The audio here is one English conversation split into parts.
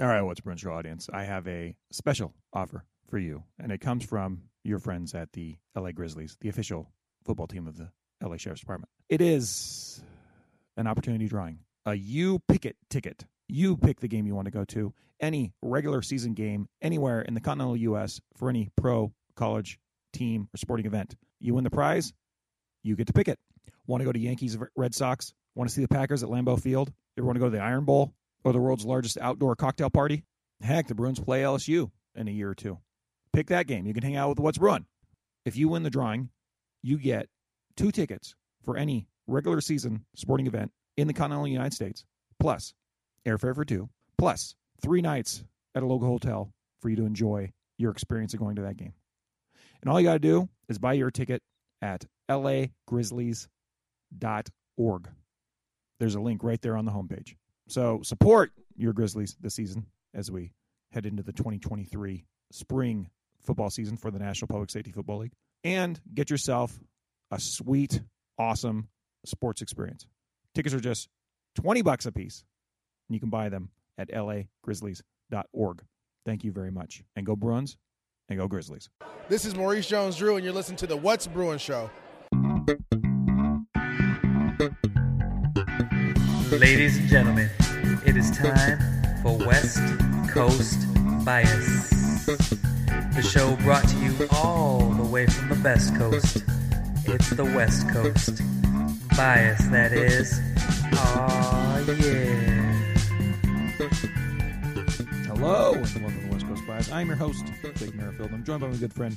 All right, what's Bruin audience? I have a special offer for you, and it comes from your friends at the LA Grizzlies, the official football team of the LA Sheriff's Department. It is an opportunity drawing, a you pick it ticket. You pick the game you want to go to, any regular season game anywhere in the continental U.S. for any pro, college, team, or sporting event. You win the prize, you get to pick it. Want to go to Yankees, Red Sox? Want to see the Packers at Lambeau Field? You want to go to the Iron Bowl or the world's largest outdoor cocktail party? Heck, the Bruins play LSU in a year or two. Pick that game. You can hang out with What's Bruin. If you win the drawing, you get two tickets for any regular season sporting event in the continental United States, plus airfare for two, plus three nights at a local hotel for you to enjoy your experience of going to that game. And all you got to do is buy your ticket at lagrizzlies.org. There's a link right there on the homepage. So support your Grizzlies this season as we head into the 2023 spring football season for the National Public Safety Football League and get yourself a sweet, awesome sports experience. Tickets are just 20 bucks a piece, and you can buy them at lagrizzlies.org. Thank you very much. And go Bruins and go Grizzlies. This is Maurice Jones Drew, and you're listening to the What's Bruin Show. Ladies and gentlemen, it is time for West Coast Bias. The show brought to you all the way from the best coast. It's the West Coast. Bias, that is. Aw, yeah. Hello, and welcome to the West Coast Bias. I'm your host, Jake Merrifield. I'm joined by my good friend,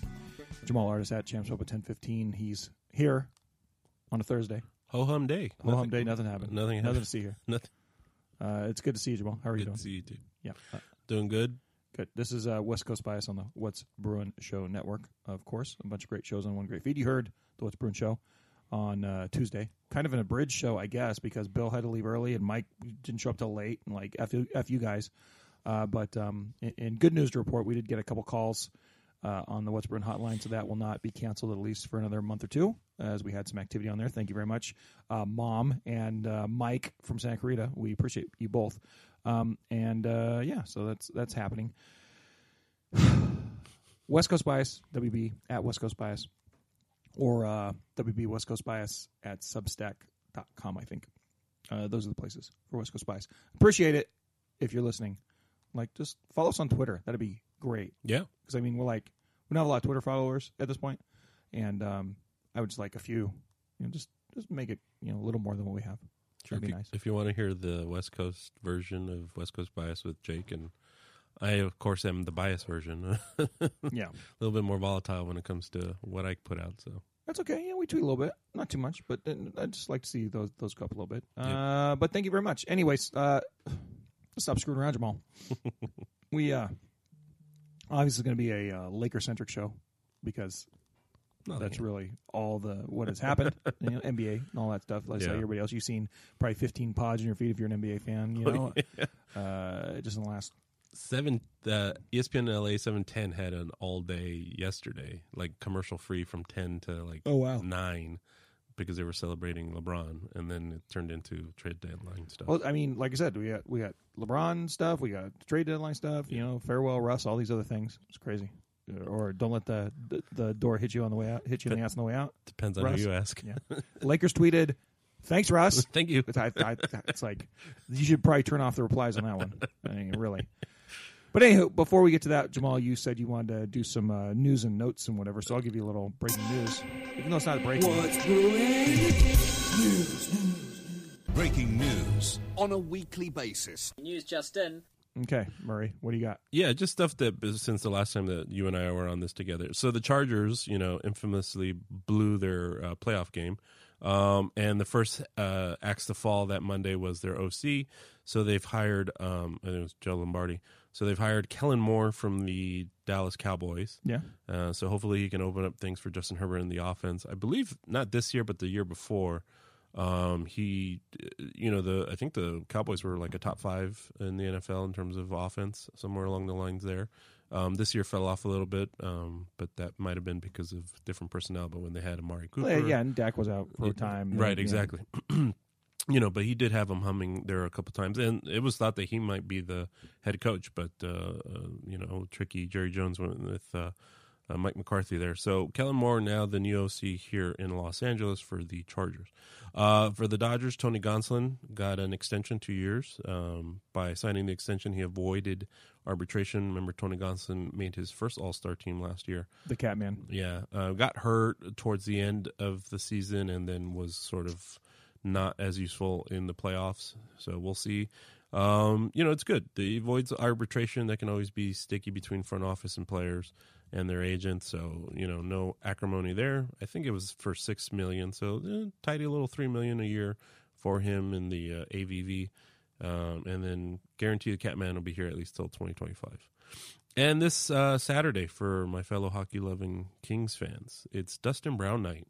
Jamaal Artis at Champs Hope at 1015. He's here on a Thursday. Ho hum day. Ho hum day, nothing happened. Nothing Happened. Nothing to see here. Nothing. Uh, it's good to see you, Jamaal. How are you Good doing? to see you too. Yeah, uh, Doing good. good. This is uh, West Coast Bias on the What's Bruin Show network, of course. A bunch of great shows on one great feed. You heard the What's Bruin Show on uh, Tuesday. Kind of an abridged show, I guess, because Bill had to leave early and Mike didn't show up till late. And like, F you, F you guys. Uh, but um, in, in good news to report, we did get a couple calls uh, on the What's Bruin hotline, so that will not be canceled at least for another month or two, as we had some activity on there. Thank you very much, uh, Mom and uh, Mike from Santa Clarita. We appreciate you both. Um, and uh, yeah, so that's that's happening. West Coast Bias, WB at West Coast Bias, or uh, WB West Coast Bias at Substack.com, I think. Uh, those are the places for West Coast Bias. Appreciate it if you're listening. Like, just follow us on Twitter. That'd be great. Yeah. Because, I mean, we're like, we don't have a lot of Twitter followers at this point, And um, I would just like a few, you know, just just make it, you know, a little more than what we have. Sure. That'd be if, you, nice. if you want to hear the West Coast version of West Coast Bias with Jake and I, of course, am the bias version. Yeah, a little bit more volatile when it comes to what I put out. So That's okay. Yeah, we tweet a little bit, not too much, but I'd just like to see those those go up a little bit. Uh, but thank you very much. Anyways, uh, stop screwing around, Jamaal. we uh, obviously it's going to be a uh, Laker centric show because Nothing. that's really all the what has happened. you know, NBA and all that stuff. Like Yeah. everybody else, you've seen probably 15 pods in your feed if you're an NBA fan. You know, uh, just in the last seven. Uh, ESPN LA seven ten had an all day yesterday, like commercial free from ten to like Oh, wow. nine, because they were celebrating LeBron, and then it turned into trade deadline stuff. Well, I mean, like I said, we got we got LeBron stuff, we got trade deadline stuff. You know, farewell Russ, all these other things. It's crazy. Or don't let the the, the door hit you on the way out, hit you in the ass on the way out. Depends on Russ? who you ask. Yeah. Lakers tweeted, "Thanks, Russ." Thank you. It's, I, I, it's like you should probably turn off the replies on that one. I mean, really. But anywho, before we get to that, Jamaal, you said you wanted to do some uh, news and notes and whatever, so I'll give you a little breaking news. Even though it's not a breaking, What's brewing? News. Breaking news on a weekly basis. News just in. okay, Murray, what do you got? Yeah, just stuff that since the last time that you and I were on this together. So the Chargers, you know, infamously blew their uh, playoff game, um, and the first uh, axe to fall that Monday was their OC. So they've hired, um, I think it was Joe Lombardi. So they've hired Kellen Moore from the Dallas Cowboys. Yeah, Uh, so hopefully he can open up things for Justin Herbert in the offense. I believe not this year, but the year before. Um, he, you know, the I think the Cowboys were like a top five in the NFL in terms of offense, somewhere along the lines there. Um, this year fell off a little bit, um, but that might have been because of different personnel. But when they had Amari Cooper, yeah, and Dak was out for a time. right? Exactly. you know, but he did have him humming there a couple times, and it was thought that he might be the head coach, but uh, uh, you know, tricky Jerry Jones went with uh, uh, Mike McCarthy there. So Kellen Moore now the new OC here in Los Angeles for the Chargers. Uh, for the Dodgers, Tony Gonsolin got an extension two years. Um, by signing the extension, he avoided arbitration. Remember, Tony Gonsolin made his first All Star team last year. The Catman. Yeah, uh, got hurt towards the end of the season, and then was sort of not as useful in the playoffs. So we'll see. Um, you know, it's good. The avoids arbitration that can always be sticky between front office and players and their agents. So you know, no acrimony there. I think it was for six million, so eh, tidy little three million a year for him in the uh, AAV, um, and then guarantee the Catman will be here at least till twenty twenty five. And this uh, Saturday, for my fellow hockey loving Kings fans, it's Dustin Brown night.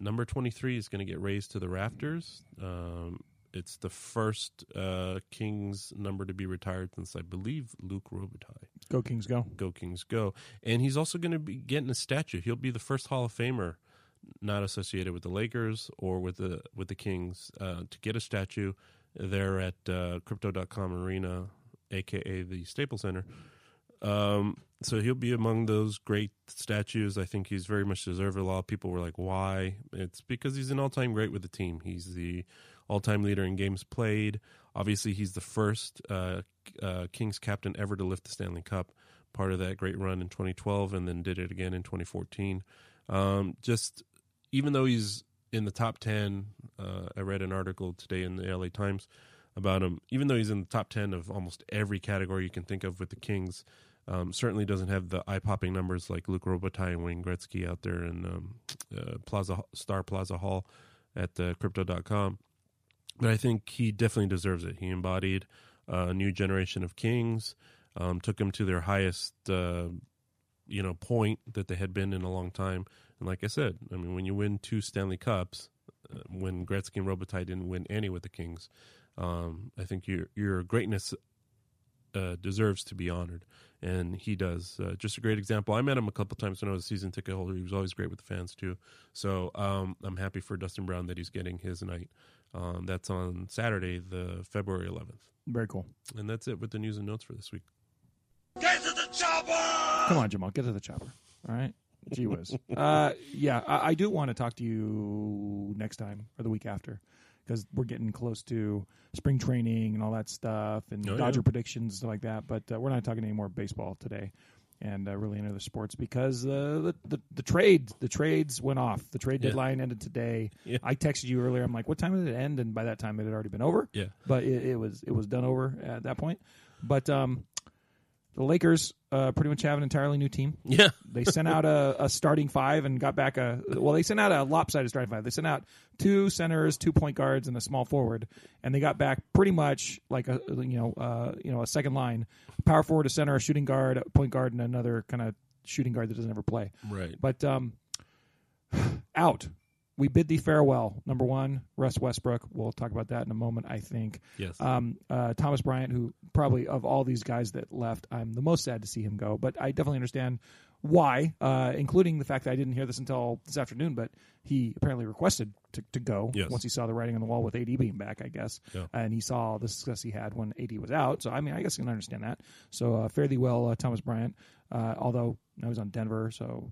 Number 23 is going to get raised to the rafters. Um, it's the first uh, Kings number to be retired since, I believe, Luke Robitaille. Go Kings, go. Go Kings, go! And he's also going to be getting a statue. He'll be the first Hall of Famer not associated with the Lakers or with the with the Kings uh, to get a statue there at uh, Crypto.com Arena, aka the Staples Center. Um, so he'll be among those great statues. I think he's very much deserved. A lot of people were like, "Why?" It's because he's an all-time great with the team. He's the all-time leader in games played. Obviously, he's the first uh, uh, Kings captain ever to lift the Stanley Cup. Part of that great run in 2012, and then did it again in 2014. Um, just even though he's in the top 10, uh, I read an article today in the LA Times about him. Even though he's in the top 10 of almost every category you can think of with the Kings, um, certainly doesn't have the eye popping numbers like Luke Robitaille and Wayne Gretzky out there in um, uh, Plaza Star Plaza Hall at uh, Crypto.com. But I think he definitely deserves it. He embodied a new generation of Kings, um, took them to their highest, uh, you know, point that they had been in a long time. And like I said, I mean, when you win two Stanley Cups, uh, when Gretzky and Robitaille didn't win any with the Kings, um, I think your your greatness uh, deserves to be honored, and he does. Uh, just a great example. I met him a couple times when I was a season ticket holder. He was always great with the fans too. So um, I'm happy for Dustin Brown that he's getting his night. Um, that's on Saturday, the February 11th, Very cool. and that's it with the news and notes for this week. Get to the chopper! Come on, Jamaal, get to the chopper. All right. Gee whiz. uh, yeah, I, I do want to talk to you next time or the week after because we're getting close to spring training and all that stuff and Oh, Dodger yeah. predictions stuff like that. But uh, we're not talking any more baseball today and uh, really into the sports because uh, the, the the trade the trades went off. The trade Yeah. deadline ended today. Yeah. I texted you earlier. I'm like, what time did it end? And by that time, it had already been over. Yeah. but it, it was it was done over at that point. But um, the Lakers uh, pretty much have an entirely new team. Yeah. They sent out a, a starting five and got back a well. They sent out a lopsided starting five. They sent out two centers, two point guards, and a small forward, and they got back pretty much like a you know uh, you know a second line, power forward, a center, a shooting guard, a point guard, and another kind of shooting guard that doesn't ever play. Right. But um, out. We bid thee farewell. Number one, Russ Westbrook. We'll talk about that in a moment. I think. Yes. Um, uh, Thomas Bryant, who probably of all these guys that left, I'm the most sad to see him go. But I definitely understand why, uh, including the fact that I didn't hear this until this afternoon. But he apparently requested to, to go Yes. once he saw the writing on the wall with AD being back, I guess, Yeah. and he saw the success he had when AD was out. So I mean, I guess I can understand that. So uh, fare thee well, uh, Thomas Bryant. Uh, although I was on Denver, so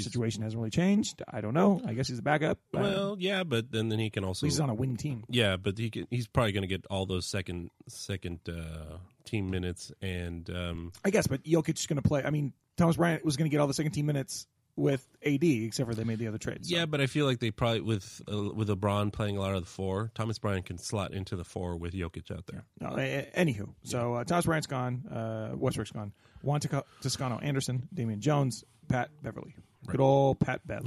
He's- situation hasn't really changed. I don't know. I guess he's a backup. Well, yeah, but then then he can also he's on a winning team. Yeah, but he can, he's probably going to get all those second second uh, team minutes, and um, I guess, but Jokic is going to play. I mean, Thomas Bryant was going to get all the second team minutes with AD, except for they made the other trades. so. yeah, but I feel like they probably with uh, with LeBron playing a lot of the four, Thomas Bryant can slot into the four with Jokic out there. No, a- a- anywho, so uh, Thomas Bryant's gone. Uh, Westbrook's gone. Juan Tosca- Toscano Anderson, Damian Jones, Pat Beverley. Good old Pat Bev.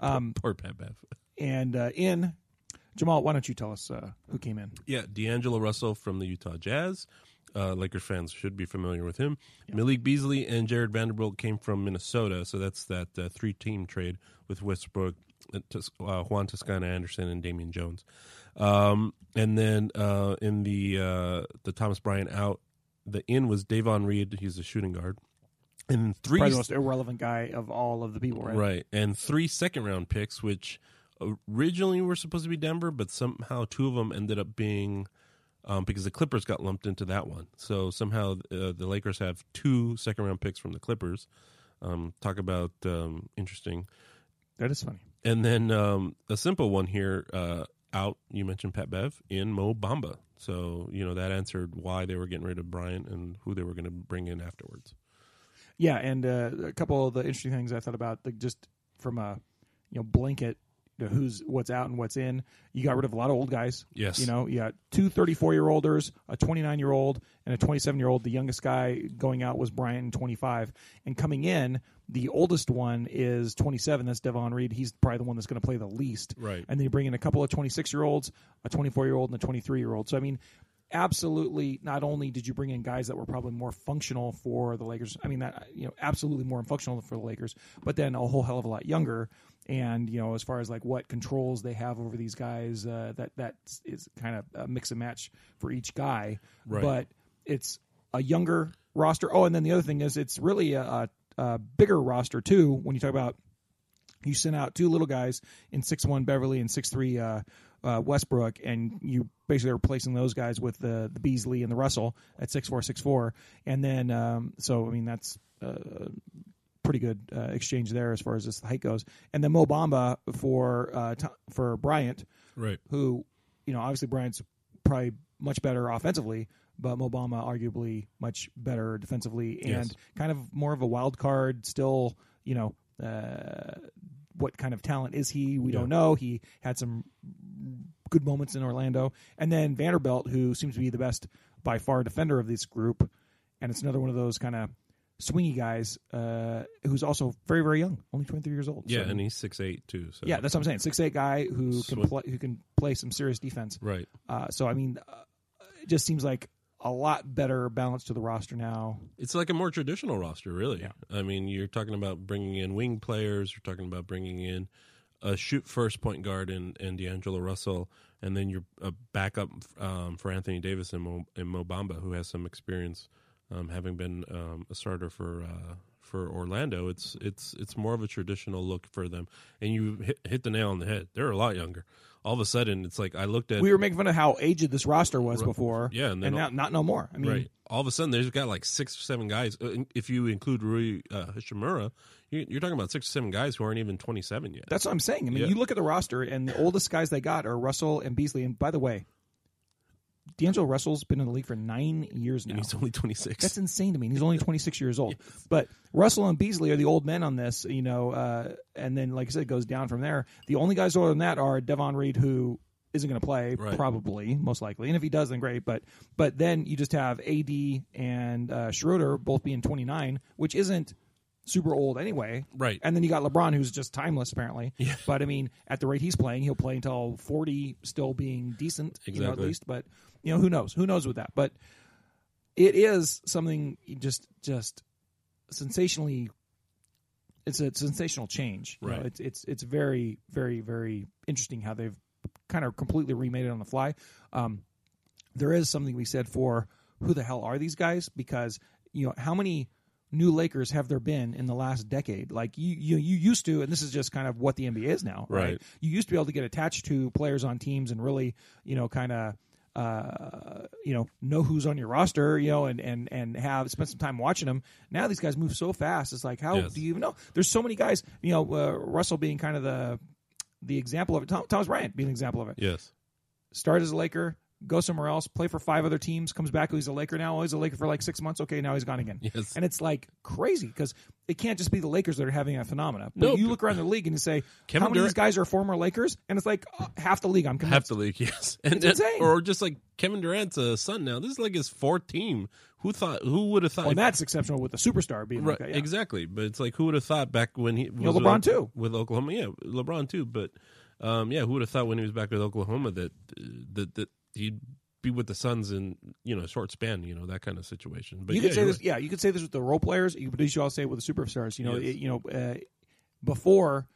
Poor Pat Bev. and uh, in Jamaal, why don't you tell us uh, who came in? Yeah, D'Angelo Russell from the Utah Jazz. Uh, Lakers fans should be familiar with him. Malik Beasley and Jared Vanderbilt came from Minnesota, so that's that uh, three-team trade with Westbrook, uh, uh, Juan Toscano Anderson, and Damian Jones. Um, and then uh, in the uh, the Thomas Bryant out, the in was Davon Reed. He's a shooting guard, and three Probably the most irrelevant guy of all of the people, right? Right. And three second round picks, which originally were supposed to be Denver, but somehow two of them ended up being um, because the Clippers got lumped into that one. So somehow uh, the Lakers have two second round picks from the Clippers. Um, talk about um, interesting. That is funny. And then um, a simple one here uh, out. You mentioned Pat Bev in Mo Bamba. So you know that answered why they were getting rid of Bryant and who they were going to bring in afterwards. Yeah, and uh, a couple of the interesting things I thought about, like just from a you know blanket, you know, who's what's out and what's in. You got rid of a lot of old guys. Yes. you know, you got two 34 year olders, a 29 year old, and a 27 year old. The youngest guy going out was Bryant, 25, and coming in, the oldest one is 27. That's Davon Reed. He's probably the one that's going to play the least. Right. And then you bring in a couple of 26 year olds, a 24 year old, and a 23 year old. So I mean, absolutely not only did you bring in guys that were probably more functional for the Lakers, I mean that you know absolutely more functional for the Lakers, but then a whole hell of a lot younger. And you know, as far as like what controls they have over these guys, uh, that that is kind of a mix and match for each guy. Right. But it's a younger roster. Oh, and then the other thing is it's really a, a, bigger roster too. When you talk about you sent out two little guys in six one Beverley and six three uh, uh, Westbrook, and you basically are replacing those guys with the the Beasley and the Russell at six four six four, and then um, so I mean that's. Uh, Pretty good uh, exchange there as far as this height goes, and then Mo Bamba for uh, t- for Bryant, Right. who, you know, obviously Bryant's probably much better offensively, but Mo Bamba arguably much better defensively and Yes. kind of more of a wild card. Still, you know, uh, what kind of talent is he? We don't know. He had some good moments in Orlando, and then Vanderbilt, who seems to be the best by far defender of this group, and it's another one of those kind of swingy guys uh, who's also very very young, only twenty three years old. Yeah, So- and he's six eight too. So yeah, that's what I'm saying. Six eight guy who can play who can play some serious defense. right. Uh, so I mean, uh, it just seems like a lot better balance to the roster now. It's like a more traditional roster, really. Yeah. I mean, you're talking about bringing in wing players. You're talking about bringing in a shoot first point guard in, in D'Angelo Russell, and then you're a backup um, for Anthony Davis and Mo, and Mo Bamba, who has some experience, um, having been um, a starter for uh, for Orlando. It's it's it's more of a traditional look for them, and you hit, hit the nail on the head. They're a lot younger. All of a sudden, it's like I looked at We were making fun of how aged this roster was before, yeah, and and, then now not no more. I mean, right. All of a sudden, there's got like six or seven guys. Uh, If you include Rui uh, Hachimura, you- you're talking about six or seven guys who aren't even 27 yet. that's what I'm saying. I mean, Yeah. you look at the roster, and the oldest guys they got are Russell and Beasley. And by the way, D'Angelo Russell's been in the league for nine years now. and he's only 26. That's insane to me. He's only 26 years old. But Russell and Beasley are the old men on this, you know, uh, and then, like I said, it goes down from there. The only guys older than that are Davon Reed, who isn't going to play, Right. probably, most likely. And if he does, then great. But but then you just have AD and uh, Schroeder both being 29, which isn't super old anyway. Right. And then you got LeBron, who's just timeless, apparently. Yeah. But I mean, at the rate he's playing, he'll play until 40, still being decent, you know, at least. But, you know, who knows? Who knows with that? But it is something just just sensationally it's a sensational change You know, Right. it's it's it's very very very interesting how they've kind of completely remade it on the fly um, there is something we said for who the hell are these guys because you know how many new Lakers have there been in the last decade like you you you used to and this is just kind of what the NBA is now right, Right. you used to be able to get attached to players on teams and really you know kind of uh, you know, know who's on your roster, you know, and, and, and have spend some time watching them. Now these guys move so fast. It's like, how Yes. do you even know? There's so many guys, you know, uh, Russell being kind of the, the example of it. Tom, Thomas Bryant being an example of it. yes. Started as a Laker, go somewhere else, play for five other teams, comes back. He's a Laker now. Oh, he's a Laker for like six months. Okay, now he's gone again. Yes. And it's like crazy because it can't just be the Lakers that are having a phenomena. But No, you look around the league and you say, Kevin how many of these guys are former Lakers? And it's like uh, half the league. I'm convinced. Half the league, yes. And, It's insane. Or just like Kevin Durant's a Sun now. This is like his fourth team. Who thought? Who would have thought? Well, and that's exceptional with the superstar being Right, like that. yeah. exactly. But it's like who would have thought back when he was know, with LeBron Ok- too. with Oklahoma? Yeah, LeBron too. But um, yeah, who would have thought when he was back with Oklahoma that that that he'd be with the Suns in you know a short span, you know that kind of situation. But you yeah, could say this, right. yeah. You could say this with the role players. You could you all say it with the superstars. You know, Yes. it, you know, uh, before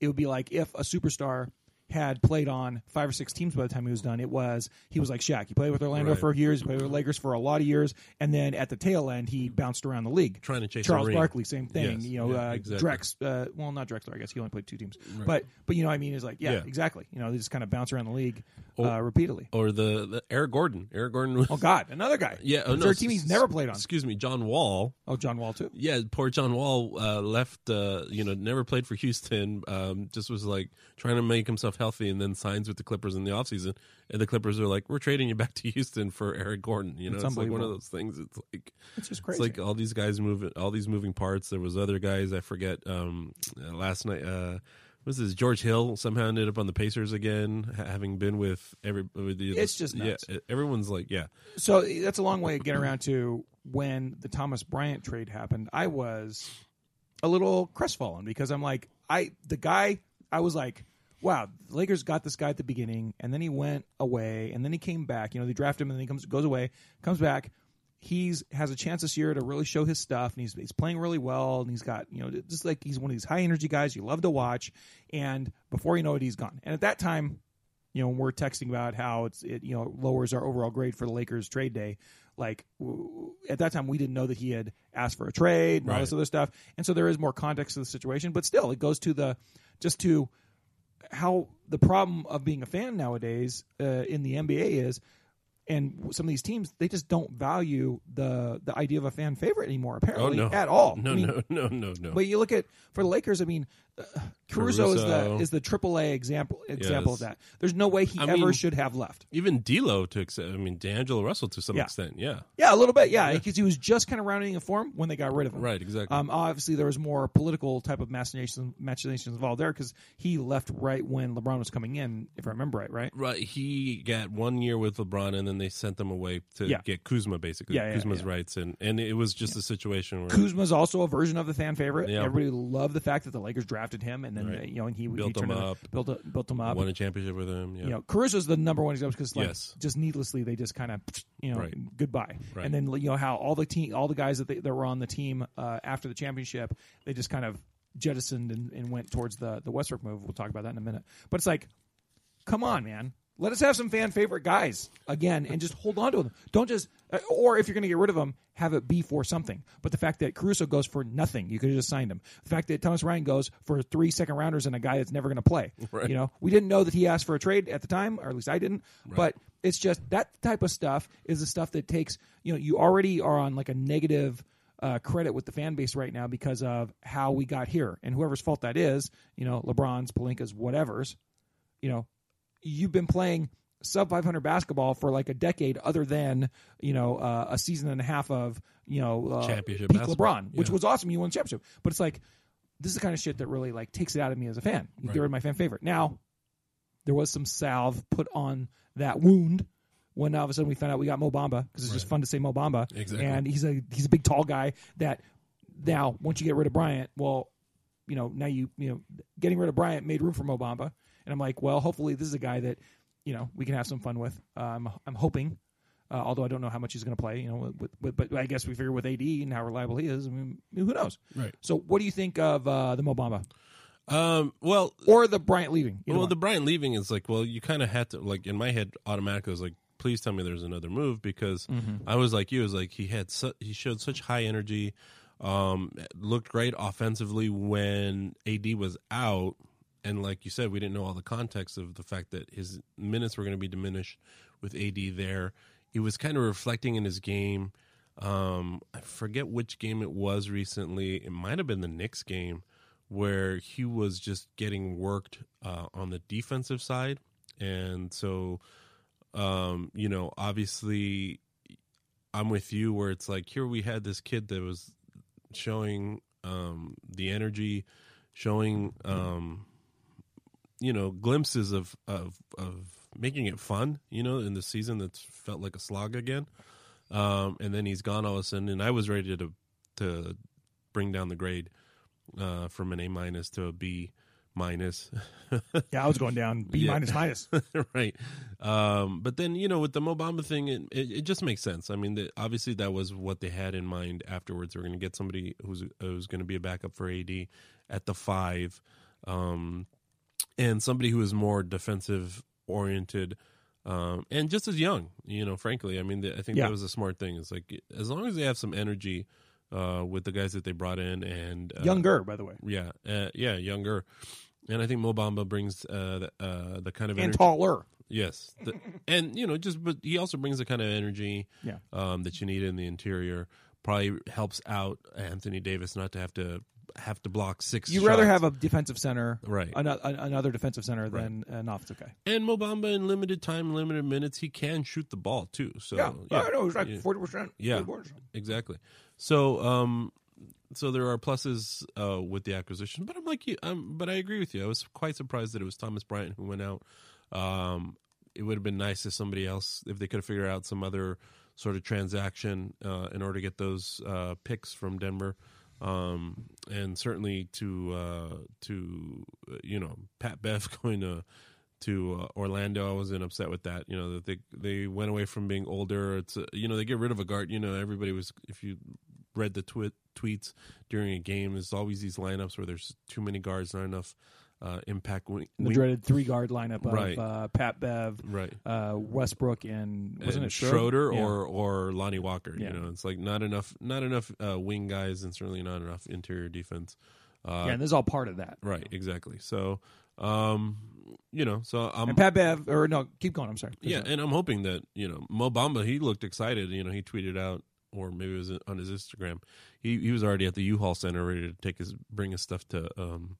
it would be like if a superstar had played on five or six teams by the time he was done. It was he was like Shaq. He played with Orlando Right. for years, he played with Lakers for a lot of years, and then at the tail end he bounced around the league. Trying to chase Charles. Barkley, same thing. Yes. You know, Yeah, uh, exactly. Drex. Uh, well, not Drexler. I guess he only played two teams, but but you know, what I mean, is like yeah, Yeah. exactly. You know, they just kind of bounce around the league Oh. uh, repeatedly. Or the, the Eric Gordon. Eric Gordon. Was, Oh God, another guy. yeah. Oh, no, team he's never played on? Excuse me, John Wall. Oh, John Wall too. Yeah, poor John Wall uh, left. Uh, you know, never played for Houston. Um, just was like trying to make himself healthy, and then signs with the Clippers in the offseason. And the Clippers are like, "We're trading you back to Houston for Eric Gordon." You know, It's it's, like one of those things. It's like It's just it's crazy. like all these guys moving, all these moving parts. There was other guys I forget. Um, uh, last night, uh, what was this George Hill somehow ended up on the Pacers again, having been with every. With the, It's just yeah. Everyone's like, yeah, So that's a long way to get around to when the Thomas Bryant trade happened. I was a little crestfallen because I'm like, I the guy I was like, wow, the Lakers got this guy at the beginning, and then he went away, and then he came back. You know, they draft him, and then he comes goes away, comes back. He's has a chance this year to really show his stuff, and he's he's playing really well, and he's got you know just like he's one of these high energy guys you love to watch. And before you know it, he's gone. And at that time, you know, we're texting about how it's it you know lowers our overall grade for the Lakers trade day. Like w- at that time, we didn't know that he had asked for a trade and all this other stuff, and so there is more context to the situation. But still, it goes to the just to how the problem of being a fan nowadays uh, in the NBA is, and some of these teams they just don't value the the idea of a fan favorite anymore. oh Apparently, no, at all. No, I mean, no, no, no, no. but you look at for the Lakers. I mean, uh, Caruso, is the is the AAA example example of that. There's no way he I ever mean- should have left. Even D'Lo to ex- I mean D'Angelo Russell to some Yeah. extent, yeah, Yeah, a little bit. Yeah, because he was just kind of rounding a form when they got rid of him. right, exactly. Um, obviously, there was more political type of machinations, machinations involved there because he left right when LeBron was coming in, if I remember right. Right. Right, he got one year with LeBron, and then they sent them away to Yeah. get Kuzma, basically Yeah, yeah, Kuzma's rights, and and it was just a situation where Kuzma's also a version of the fan favorite. Everybody loved the fact that the Lakers drafted him, and then Right. you know, and he Built he him up. built a, built him up. won a championship with him. Yeah, you know, Caruso's the number one example because like Yes. just needlessly they just kind of you know Right. goodbye, Right. and then you know how all the team, all the guys that they, that were on the team uh, after the championship, they just kind of jettisoned and, and went towards the the Westbrook move. We'll talk about that in a minute, but it's like, come on, man. Let us have some fan favorite guys again, and just hold on to them. Don't just, uh, or if you're going to get rid of them, have it be for something. But the fact that Caruso goes for nothing, you could have just signed him. The fact that Thomas Bryant goes for three second rounders and a guy that's never going to play. Right. You know, we didn't know that he asked for a trade at the time, or at least I didn't. But it's just that type of stuff is the stuff that takes. You know, you already are on like a negative. Uh, credit with the fan base right now because of how we got here and whoever's fault that is, you know, LeBron's, Pelinka's, whatever's, you know, you've been playing sub 500 basketball for like a decade other than you know uh, a season and a half of you know uh, Championship peak lebron which Yeah. was awesome you won the championship. But it's like this is the kind of shit that really like takes it out of me as a fan. You get rid my fan favorite. Now there was some salve put on that wound when all of a sudden we found out we got Mo Bamba because it's just fun to say Mo Bamba. Exactly. and he's a he's a big tall guy that now once you get rid of Bryant well you know, now you you know, getting rid of Bryant made room for Mo Bamba, and I'm like, well, hopefully this is a guy that you know we can have some fun with. Um, I'm hoping, uh, although I don't know how much he's going to play. You know, with, with, but I guess we figure with AD and how reliable he is, I mean, who knows? Right. So, what do you think of uh, the Mo Bamba Um, well, or the Bryant leaving? Well, the Bryant leaving is like, well, you kind of had to like in my head automatically I was like, please tell me there's another move because Mm-hmm. I was like you, was like he had su- he showed such high energy, um, looked great offensively when AD was out, and like you said, we didn't know all the context of the fact that his minutes were going to be diminished with AD there. He was kind of reflecting in his game. Um, I forget which game it was recently. It might have been the Knicks game where he was just getting worked uh, on the defensive side, and so um, you know, obviously, I'm with you where it's like here we had this kid that was showing um, the energy, showing um, you know glimpses of of of making it fun, you know, in the season that's felt like a slog again. Um, and then he's gone all of a sudden, and I was ready to to bring down the grade uh, from an A minus to a B minus. yeah, I was going down B Yeah. minus minus. right. Um, but then you know with the Mo Bamba thing, it, it, it just makes sense. I mean, the, obviously that was what they had in mind afterwards. They're going to get somebody who's who's going to be a backup for AD at the five. Um, and somebody who is more defensive oriented um, and just as young. You know, frankly, I mean, the, I think Yeah. that was a smart thing. It's like as long as they have some energy uh, with the guys that they brought in, and uh, Younger, by the way, yeah, uh, yeah, younger. And I think Mo Bamba brings uh, the, uh, the kind of and energy. taller. Yes, the, and you know, just but he also brings the kind of energy Yeah. um, that you need in the interior. Probably helps out Anthony Davis not to have to have to block six. You'd rather shots. have a defensive center, Right. Another, another defensive center than an offensive guy. and Mo Bamba in limited time, limited minutes, he can shoot the ball too. So Yeah, I know. It's like yeah. forty percent. Yeah. exactly. So, um, so there are pluses uh, with the acquisition, but I'm like you. Um, but I agree with you. I was quite surprised that it was Thomas Bryant who went out. Um, it would have been nice if somebody else, if they could have figured out some other sort of transaction uh, in order to get those uh, picks from Denver. Um, and certainly to uh, to you know Pat Bev going to to uh, Orlando. I wasn't upset with that. You know that they they went away from being older. It's uh, you know they get rid of a guard. You know everybody was if you read the twi- tweets during a game, there's always these lineups where there's too many guards, not enough uh, impact. Wing, The wing- dreaded three guard lineup of Right. uh, Pat Bev, right. uh, Westbrook, and wasn't and it Schroeder, Yeah. or or Lonnie Walker? Yeah. You know, it's like not enough, not enough uh, wing guys, and certainly not enough interior defense. Uh, yeah, and this is all part of that. right, exactly. So, um, you know, so I'm And Pat Bev, or no, keep going. I'm sorry. Yeah, and I'm hoping that you know Mo Bamba. He looked excited. You know, he tweeted out, or maybe it was on his Instagram. He he was already at the U-Haul Center, ready to take his bring his stuff to um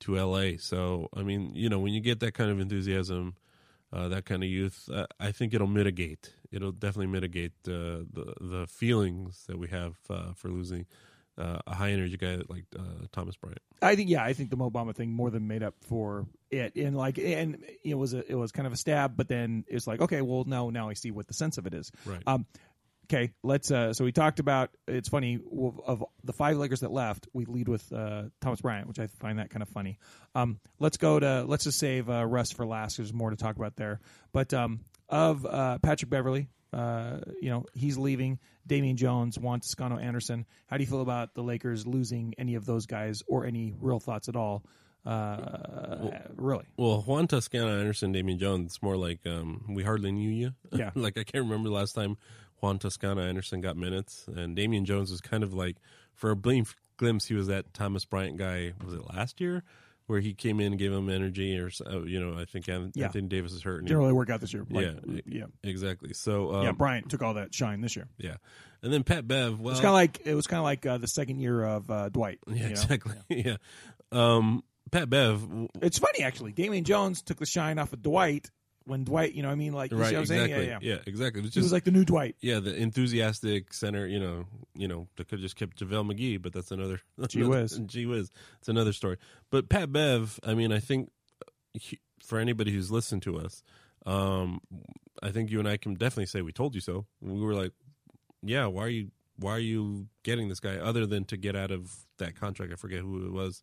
to L.A. So I mean, you know, when you get that kind of enthusiasm, uh, that kind of youth, uh, I think it'll mitigate. It'll definitely mitigate uh, the the feelings that we have uh, for losing uh, a high energy guy like uh, Thomas Bryant. I think yeah, I think the Mo Bamba thing more than made up for it. And like, and it was a it was kind of a stab, but then it's like, okay, well now now I see what the sense of it is. Right. Um, okay, let's. Uh, so we talked about. It's funny of, the five Lakers that left, we lead with uh, Thomas Bryant, which I find that kind of funny. Um, let's go to let's just save uh, Russ for last. There's more to talk about there, but um, of uh, Patrick Beverley. Uh, you know he's leaving. Damian Jones, Juan Toscano Anderson. How do you feel about the Lakers losing any of those guys, or any real thoughts at all? Uh, really? Well, Juan Toscano Anderson, Damian Jones, it's more like um, we hardly knew you. Yeah. like I can't remember the last time Juan Toscano Anderson got minutes, and Damian Jones was kind of like for a brief glimpse he was that Thomas Bryant guy. Was it last year where he came in and gave him energy, or uh, you know I think An- Yeah. Anthony Davis is hurt. he- Didn't really work out this year. Like, Yeah. yeah, exactly. So um, yeah. Bryant took all that shine this year. yeah, and then Pat Bev. Well, It's kind of like it was kind of like uh, the second year of uh, Dwight. yeah, you know? exactly. Yeah. Um, Pat Bev. It's funny actually. Damian Jones took the shine off of Dwight when Dwight. You know, what I mean, like you see Right. what I'm saying? Exactly. Yeah, yeah. exactly. It was He just was like the new Dwight. yeah, the enthusiastic center, you know, you know, they could have just kept JaVale McGee, but that's another Gee whiz. Gee whiz. It's another story. But Pat Bev, I mean, I think he, for anybody who's listened to us, um, I think you and I can definitely say we told you so. We were like, yeah, why are you why are you getting this guy other than to get out of that contract? I forget who it was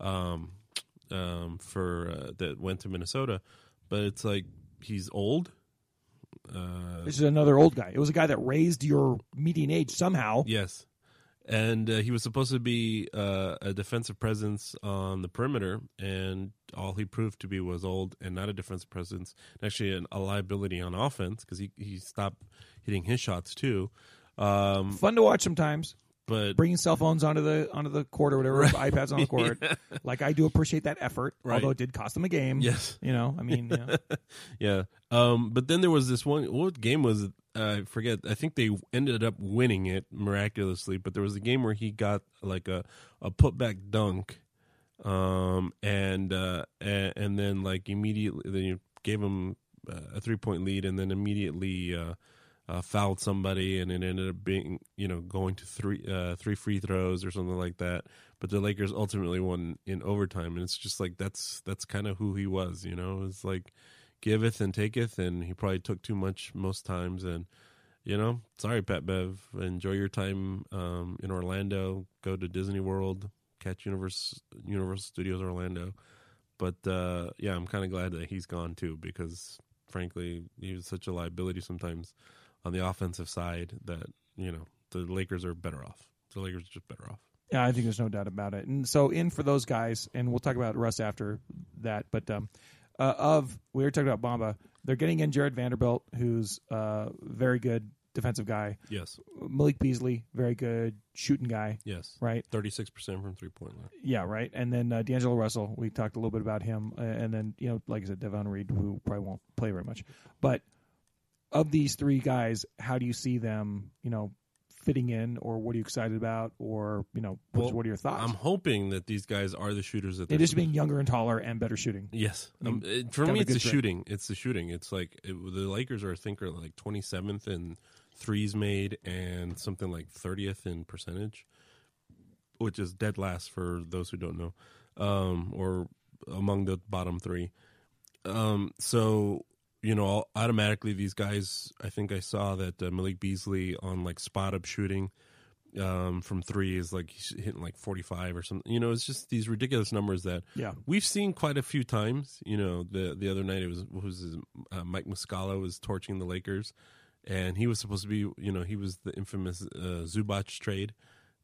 um, um, for uh, that went to Minnesota, but it's like he's old. Uh, This is another old guy. It was a guy that raised your median age somehow. Yes. And uh, he was supposed to be uh, a defensive presence on the perimeter, and all he proved to be was old and not a defensive presence. And actually, an, a liability on offense because he, he stopped hitting his shots too. Um, Fun to watch sometimes. But Bringing cell phones onto the onto the court or whatever, iPads on the court. Like I do appreciate that effort, Right. although it did cost them a game. yes, You know, I mean, yeah. yeah. Um, but then there was this one. What game was it? I forget. I think they ended up winning it miraculously. But there was a game where he got like a a putback dunk, um, and uh, and, and then like immediately then you gave him uh, a three point lead, and then immediately uh, uh, fouled somebody, and it ended up being you know going to three uh, three free throws or something like that. But the Lakers ultimately won in overtime, and it's just like that's that's kind of who he was. You know, it's like giveth and taketh, and he probably took too much most times. And you know, sorry, Pat Bev. Enjoy your time um, in Orlando. Go to Disney World. Catch Universe Universal Studios Orlando. But uh, yeah, I'm kind of glad that he's gone too, because frankly, he was such a liability sometimes on the offensive side that you know the Lakers are better off. The Lakers are just better off. Yeah, I think there's no doubt about it. And so in for those guys, and we'll talk about Russ after that. But um, uh, of we were talking about Bamba, they're getting in Jared Vanderbilt, who's a very good defensive guy. Yes, Malik Beasley, very good shooting guy. yes, Right. Thirty six percent from three point line. Yeah, right. And then uh, D'Angelo Russell, we talked a little bit about him, uh, and then you know, like I said, Davon Reed, who probably won't play very much. But of these three guys, how do you see them? You know, fitting in, or what are you excited about, or you know, what, Well, what are your thoughts? I'm hoping that these guys are the shooters that they're is being younger and taller and better shooting. Yes, I mean, um, it, for me it's the shooting. It's the shooting. It's like it, the Lakers are, I think, are like 27th in threes made and something like 30th in percentage, which is dead last for those who don't know, um, or among the bottom three. Um, so you know, automatically these guys. I think I saw that uh, Malik Beasley on like spot up shooting um, from three is like hitting like 45 or something. You know, it's just these ridiculous numbers that Yeah. we've seen quite a few times. You know, the the other night it was what was his, uh, Mike Muscala was torching the Lakers, and he was supposed to be you know he was the infamous uh, Zubac trade,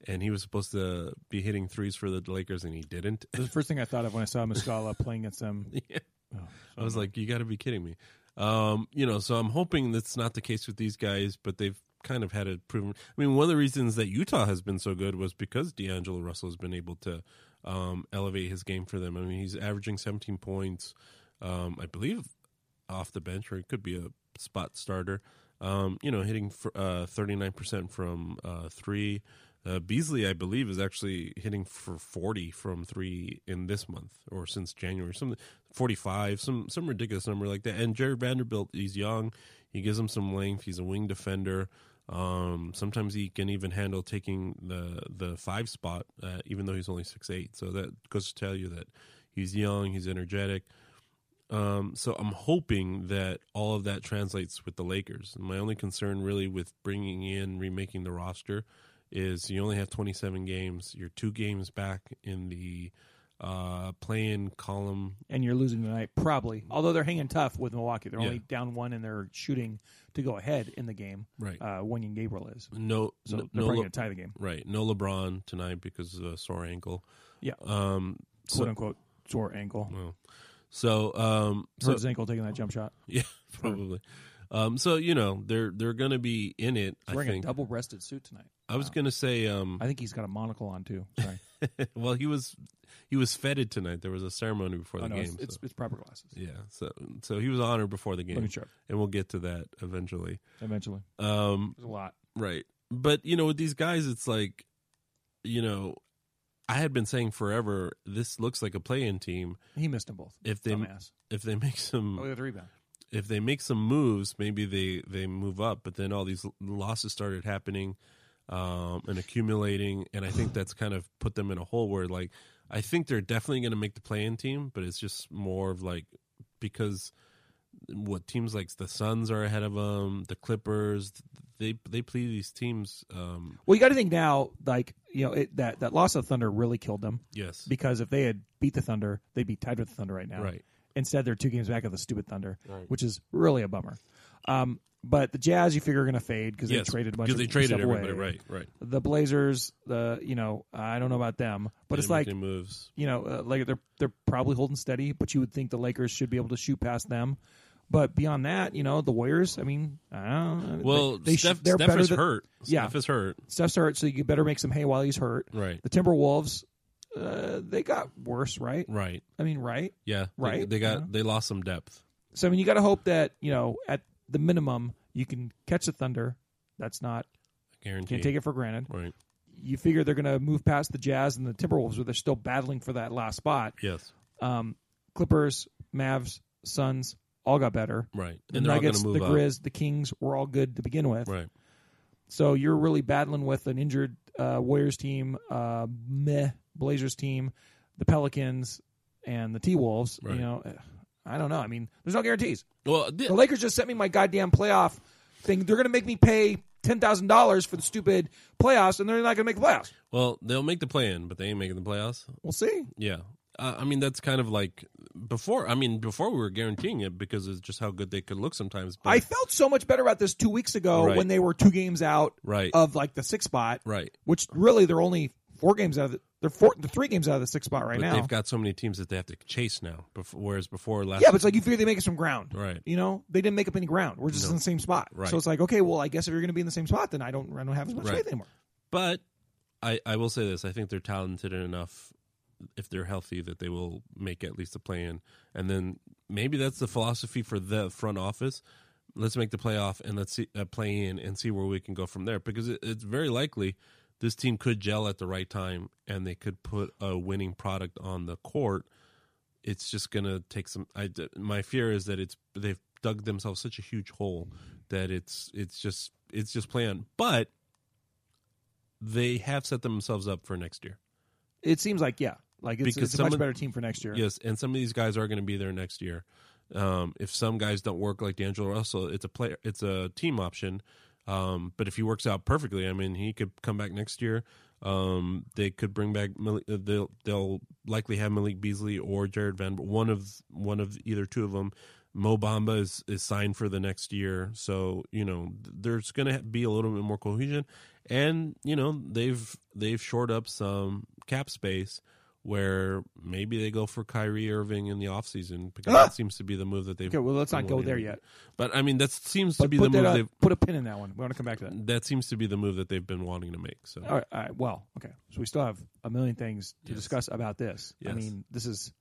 and he was supposed to be hitting threes for the Lakers, and he didn't. That's the first thing I thought of when I saw Muscala playing against them. Yeah. Oh, I was like, you got to be kidding me. Um, you know, so I'm hoping that's not the case with these guys, but they've kind of had it proven. I mean, one of the reasons that Utah has been so good was because D'Angelo Russell has been able to um, elevate his game for them. I mean, he's averaging 17 points, um, I believe, off the bench, or he could be a spot starter. Um, you know, hitting for, uh, 39% from uh, three. Uh, Beasley, I believe, is actually hitting for 40 from three in this month or since January. Some 45, some some ridiculous number like that. And Jared Vanderbilt, he's young. He gives him some length. He's a wing defender. Um, sometimes he can even handle taking the the five spot, uh, even though he's only six eight. So that goes to tell you that he's young. He's energetic. Um, so I'm hoping that all of that translates with the Lakers. My only concern, really, with bringing in remaking the roster, is you only have 27 games. You're two games back in the uh, play-in column. and you're losing tonight, probably. Although they're hanging tough with Milwaukee, they're Yeah. only down one and they're shooting to go ahead in the game. Right. Uh, Wenyen Gabriel is, No, so no, they're no probably Le- going to tie the game. right. No LeBron tonight because of a sore ankle. Yeah, Um, quote so, unquote sore ankle. well, so, um, so his ankle taking that jump shot. yeah, probably. Um, so you know they're they're going to be in it. He's I wearing think. a double breasted suit tonight. I was going to say, um, I think he's got a monocle on too. Sorry. well, he was he was feted tonight. There was a ceremony before oh, the no, game. it's, it's, so- it's proper glasses. yeah, so so he was honored before the game. Let me check. and we'll get to that eventually. Eventually, Um, there's a lot. right, but you know, with these guys, it's like, you know, I had been saying forever, this looks like a play-in team. He missed them both. If they Dumbass. if they make some Oh, the rebound. if they make some moves, maybe they they move up. But then all these losses started happening um, and accumulating, and I think that's kind of put them in a hole where like I think they're definitely going to make the play-in team, but it's just more of like because what teams like the Suns are ahead of them, the Clippers, they they play these teams. Um, Well, you got to think now, like you know, it, that that loss of Thunder really killed them yes, because if they had beat the Thunder, they'd be tied with the Thunder right now. right, Instead, they're two games back of the stupid Thunder, Right. which is really a bummer. Um, but the Jazz, you figure, are going to fade because yes, they traded a bunch because of they traded stuff everybody. away. Right, right. The Blazers, the you know, I don't know about them, but They it's like moves. you know, uh, like they're they're probably holding steady, but you would think the Lakers should be able to shoot past them. But beyond that, you know, the Warriors. I mean, I don't know. Well, they, they Steph, should, they're Steph better is than, hurt. Yeah. Steph is hurt. Steph's hurt, so you better make some hay while he's hurt. Right, The Timberwolves, uh, they got worse, right? right. I mean, right? Yeah, they- Right? They, got Yeah. they lost some depth. So I mean, you got to hope that you know at the minimum you can catch the Thunder. That's not Guarantee. can't take it for granted. Right. You figure they're going to move past the Jazz and the Timberwolves, where they're still battling for that last spot. Yes. Um, Clippers, Mavs, Suns all got better. Right. The and they're all Nuggets, the Grizz, the Kings were all good to begin with. Right. So you're really battling with an injured uh, Warriors team, uh, meh Blazers team, the Pelicans, and the T Wolves. Right. You know, I don't know. I mean, there's no guarantees. Well, th- The Lakers just sent me my goddamn playoff thing. They're going to make me pay ten thousand dollars for the stupid playoffs, and they're not going to make the playoffs. well, they'll make the play in, but they ain't making the playoffs. We'll see. Yeah. Uh, I mean, that's kind of like before. I mean, before we were guaranteeing it because it's just how good they could look sometimes. But, I felt so much better about this two weeks ago Right. when they were two games out Right. of like the six spot, right. which really they're only four games out of the, they're four, they're three games out of the six spot right but now. they've got so many teams that they have to chase now. Before, whereas before last, yeah, but it's like you figure they make up some ground, Right. You know, they didn't make up any ground. We're just No. in the same spot, Right. So it's like, okay, well, I guess if you're going to be in the same spot, then I don't, I don't have as much Right. faith anymore. But I, I will say this: I think they're talented enough if they're healthy that they will make at least a play in, and then maybe that's the philosophy for the front office. Let's make the playoff and let's see uh, play in and see where we can go from there because it, it's very likely this team could gel at the right time and they could put a winning product on the court. It's just gonna take some. I, my fear is that it's they've dug themselves such a huge hole that it's it's just it's just plan. But they have set themselves up for next year. It seems like, yeah, like it's, it's a much of- better team for next year. Yes, and some of these guys are going to be there next year. Um, if some guys don't work like D'Angelo Russell, it's a player, it's a team option. Um, but if he works out perfectly, I mean, he could come back next year. Um, they could bring back uh, they'll they'll likely have Malik Beasley or Jared Van, one of one of either two of them. Mo Bamba is, is signed for the next year, so you know there's going to be a little bit more cohesion, and you know they've they've shored up some cap space where maybe they go for Kyrie Irving in the offseason because Ah! that seems to be the move that they've. Okay, well, let's not go there yet. But I mean, that seems to be the move they've. put a pin in that one. We want to come back to that. That seems to be the move that they've been wanting to make. So All right, all right, well, okay. So we still have a million things to Yes. discuss about this. I mean, this is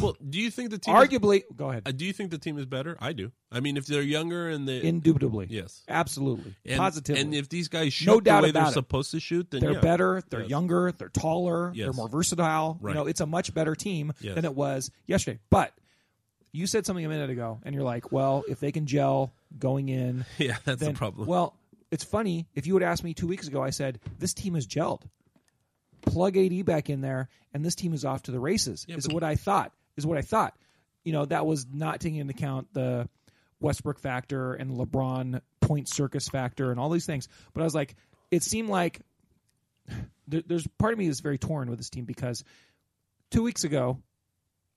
Well, do you think the team? is- arguably. Go ahead. uh, do you think the team is better? I do. I mean, if they're younger and they Indubitably. yes, Absolutely. and, Positively. and if these guys shoot No doubt the way they're it. supposed to shoot, then they're yeah. better, they're Yes. younger, they're taller, they're more versatile. Right. You know, it's a much better team Yes. than it was yesterday. But you said something a minute ago, and you're like, well, if they can gel going in, Yeah, that's then the problem. Well, it's funny. If you had asked me two weeks ago, I said this team is gelled. Plug AD back in there, and this team is off to the races. Yeah, is but- what I thought. Is what I thought. You know, that was not taking into account the Westbrook factor and LeBron point circus factor and all these things. But I was like, it seemed like there, there's part of me that's very torn with this team because two weeks ago,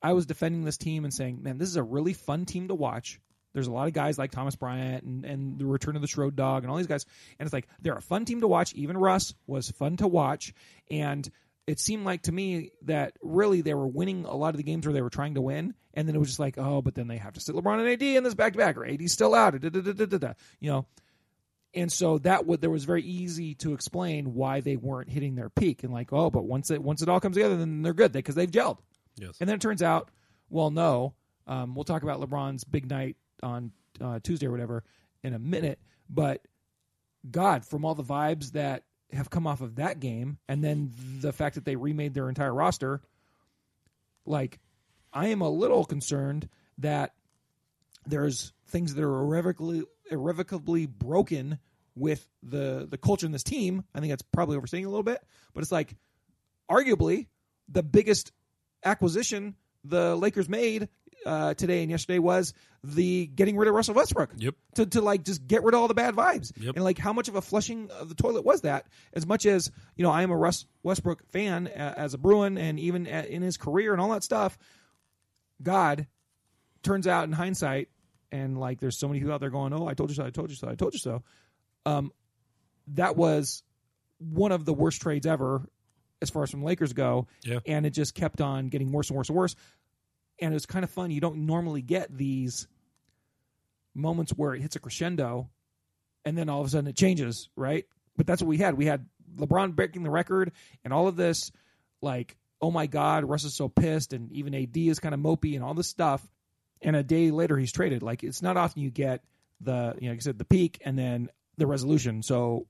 I was defending this team and saying, man, this is a really fun team to watch. There's a lot of guys like Thomas Bryant and, and the return of the Schroed Dog and all these guys. And it's like, they're a fun team to watch. Even Russ was fun to watch. And it seemed like to me that really they were winning a lot of the games where they were trying to win. And then it was just like, oh, but then they have to sit LeBron and AD in this back to back, or AD's still out. Da, da, da, da, da, da. You know, and so that would there was very easy to explain why they weren't hitting their peak and like oh but once it once it all comes together then they're good because they've gelled yes, and then it turns out well no um, we'll talk about lebron's big night on uh, tuesday or whatever in a minute but god from all the vibes that have come off of that game and then the fact that they remade their entire roster like i am a little concerned that there's things that are irrevocably irrevocably broken with the the culture in this team. I think that's probably overstating a little bit, but it's like arguably the biggest acquisition the Lakers made uh, today and yesterday was the getting rid of Russell Westbrook. Yep. To to like just get rid of all the bad vibes. Yep. And like how much of a flushing of the toilet was that? As much as you know, I am a Russ Westbrook fan uh, as a Bruin, and even uh, in his career and all that stuff. God turns out in hindsight, and like there's so many people out there going, "Oh, I told you so, I told you so, I told you so." Um, that was one of the worst trades ever, as far as from Lakers go. Yeah. and it just kept on getting worse and worse and worse. And it was kind of fun. You don't normally get these moments where it hits a crescendo, and then all of a sudden it changes, right? But that's what we had. We had LeBron breaking the record, and all of this, like, oh my God, Russ is so pissed, and even AD is kind of mopey, and all this stuff and a day later he's traded. Like it's not often you get the you know like I said the peak and then the resolution so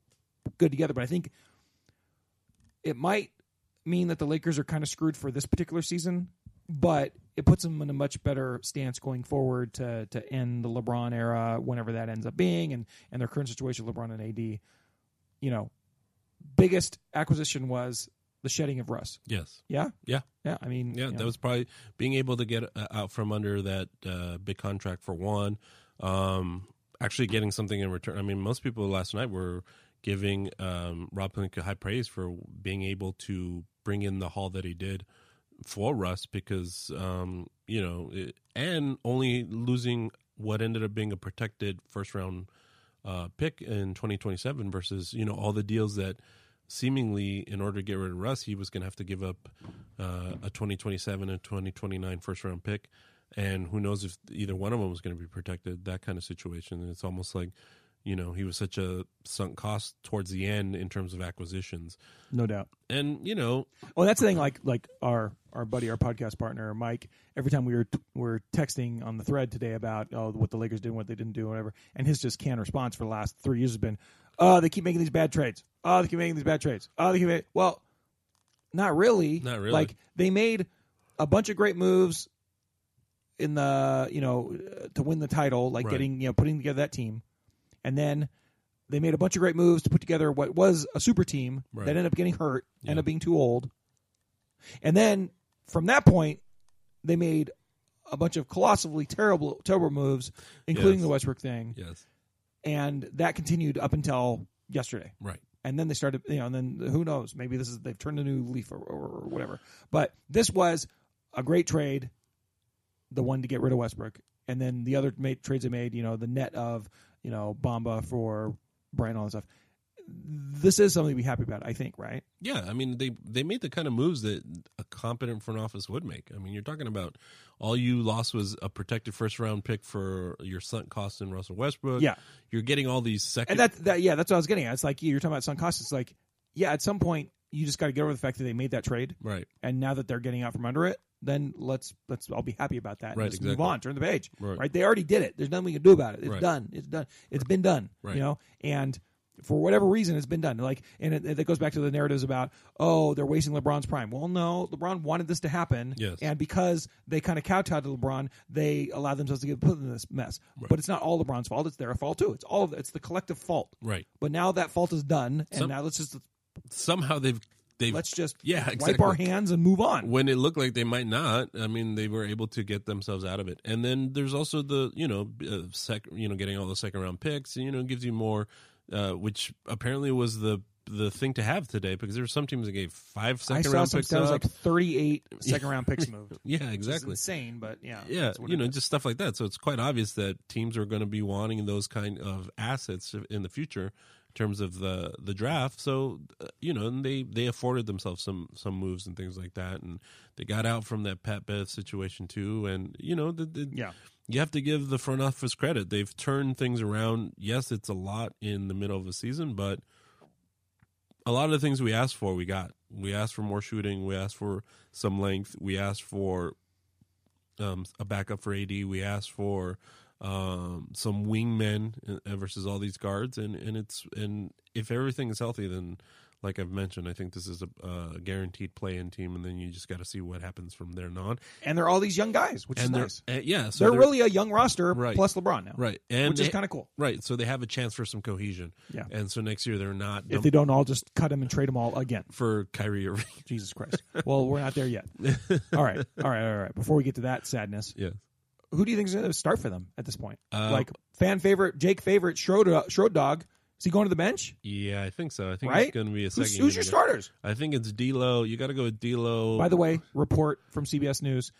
good together. But I think it might mean that the Lakers are kind of screwed for this particular season, but it puts them in a much better stance going forward to to end the LeBron era whenever that ends up being and and their current situation with LeBron and AD. You know, biggest acquisition was the shedding of Russ. yes, Yeah, yeah. yeah. I mean, Yeah, you know. that was probably being able to get uh, out from under that uh, big contract for one. Um, actually, getting something in return. I mean, most people last night were giving um, Rob Pelinka high praise for being able to bring in the haul that he did for Russ because um, you know, it, and only losing what ended up being a protected first round uh, pick in 2027 versus you know all the deals that seemingly in order to get rid of Russ, he was going to have to give up uh, a 2027 and 2029 first round pick. And who knows if either one of them was going to be protected, that kind of situation. It's almost like, you know, he was such a sunk cost towards the end in terms of acquisitions. No doubt. And, you know, Well, that's the thing. Like like our our buddy, our podcast partner, Mike. Every time we were were texting on the thread today about oh what the Lakers did, and what they didn't do, whatever, and his just canned response for the last three years has been, oh they keep making these bad trades. Oh they keep making these bad trades. Oh they keep making, well, not really. Not really. Like they made a bunch of great moves in the you know to win the title, like Right. getting you know putting together that team, and then. They made a bunch of great moves to put together what was a super team Right. that ended up getting hurt, Yeah. ended up being too old. And then from that point, they made a bunch of colossally terrible, terrible moves, including Yes. the Westbrook thing, yes, and that continued up until yesterday. right. And then they started, you know, and then who knows? Maybe this is they've turned a new leaf or, or, or whatever. But this was a great trade, the one to get rid of Westbrook, and then the other ma- trades they made, you know, the net of you know Bamba for Bryant, all that stuff. This is something to be happy about, I think, right? Yeah, I mean they they made the kind of moves that a competent front office would make. I mean, you're talking about all you lost was a protected first round pick for your sunk cost in Russell Westbrook. Yeah. you're getting all these second. And that, that yeah, that's what I was getting at. It's like you're talking about sunk cost. It's like, yeah, at some point you just got to get over the fact that they made that trade, right, and now that they're getting out from under it, then let's let's all be happy about that. and Right, just move on, turn the page. Right. They already did it. There's nothing we can do about it. It's Right. done. It's done. It's been done. Right. You know, and for whatever reason, it's been done. Like, and it, it goes back to the narratives about, oh, they're wasting LeBron's prime. Well, no, LeBron wanted this to happen, Yes. and because they kind of kowtowed to LeBron, they allowed themselves to get put in this mess. But it's not all LeBron's fault; it's their fault too. It's all of it's the collective fault. right. But now that fault is done, and Some- now let's just Somehow they've they've let's just yeah wipe our hands and move on. when it looked like they might not i mean they were able to get themselves out of it and then there's also the you know uh, sec you know getting all the second round picks you know gives you more uh, which apparently was the the thing to have today because there were some teams that gave five second I saw round some picks That was like 38 second round picks moved. yeah exactly insane, but yeah, yeah you know is. just stuff like that so it's quite obvious that teams are going to be wanting those kind of assets in the future terms of the the draft. So uh, you know and they they afforded themselves some some moves and things like that. And they got out from that Pat Bev situation too. And you know the, the, yeah. you have to give the front office credit. They've turned things around. Yes it's a lot in the middle of the season but a lot of the things we asked for we got. We asked for more shooting. We asked for some length. We asked for um, a backup for AD. We asked for um, some wingmen uh, versus all these guards, and, and it's and if everything is healthy, then like I've mentioned, I think this is a, a guaranteed play-in team, and then you just got to see what happens from there on. And they're all these young guys, which and is nice. uh, yeah, so they're, really a young roster Right. plus LeBron now, right, and which is kind of cool. right. So they have a chance for some cohesion. Yeah. and so next year they're not If they don't all just cut them and trade them all again. for Kyrie Irving. Jesus Christ. well, we're not there yet. All right, all right, all right. Before we get to that sadness, yeah, who do you think is going to start for them at this point? Uh, like fan favorite, Jake favorite, Schroeder, Schroed Dog. Is he going to the bench? yeah, I think so. I think Right? it's going to be a Who's, second. who's your starters? I think it's D'Lo. You got to go with D'Lo. By the way, report from CBS News: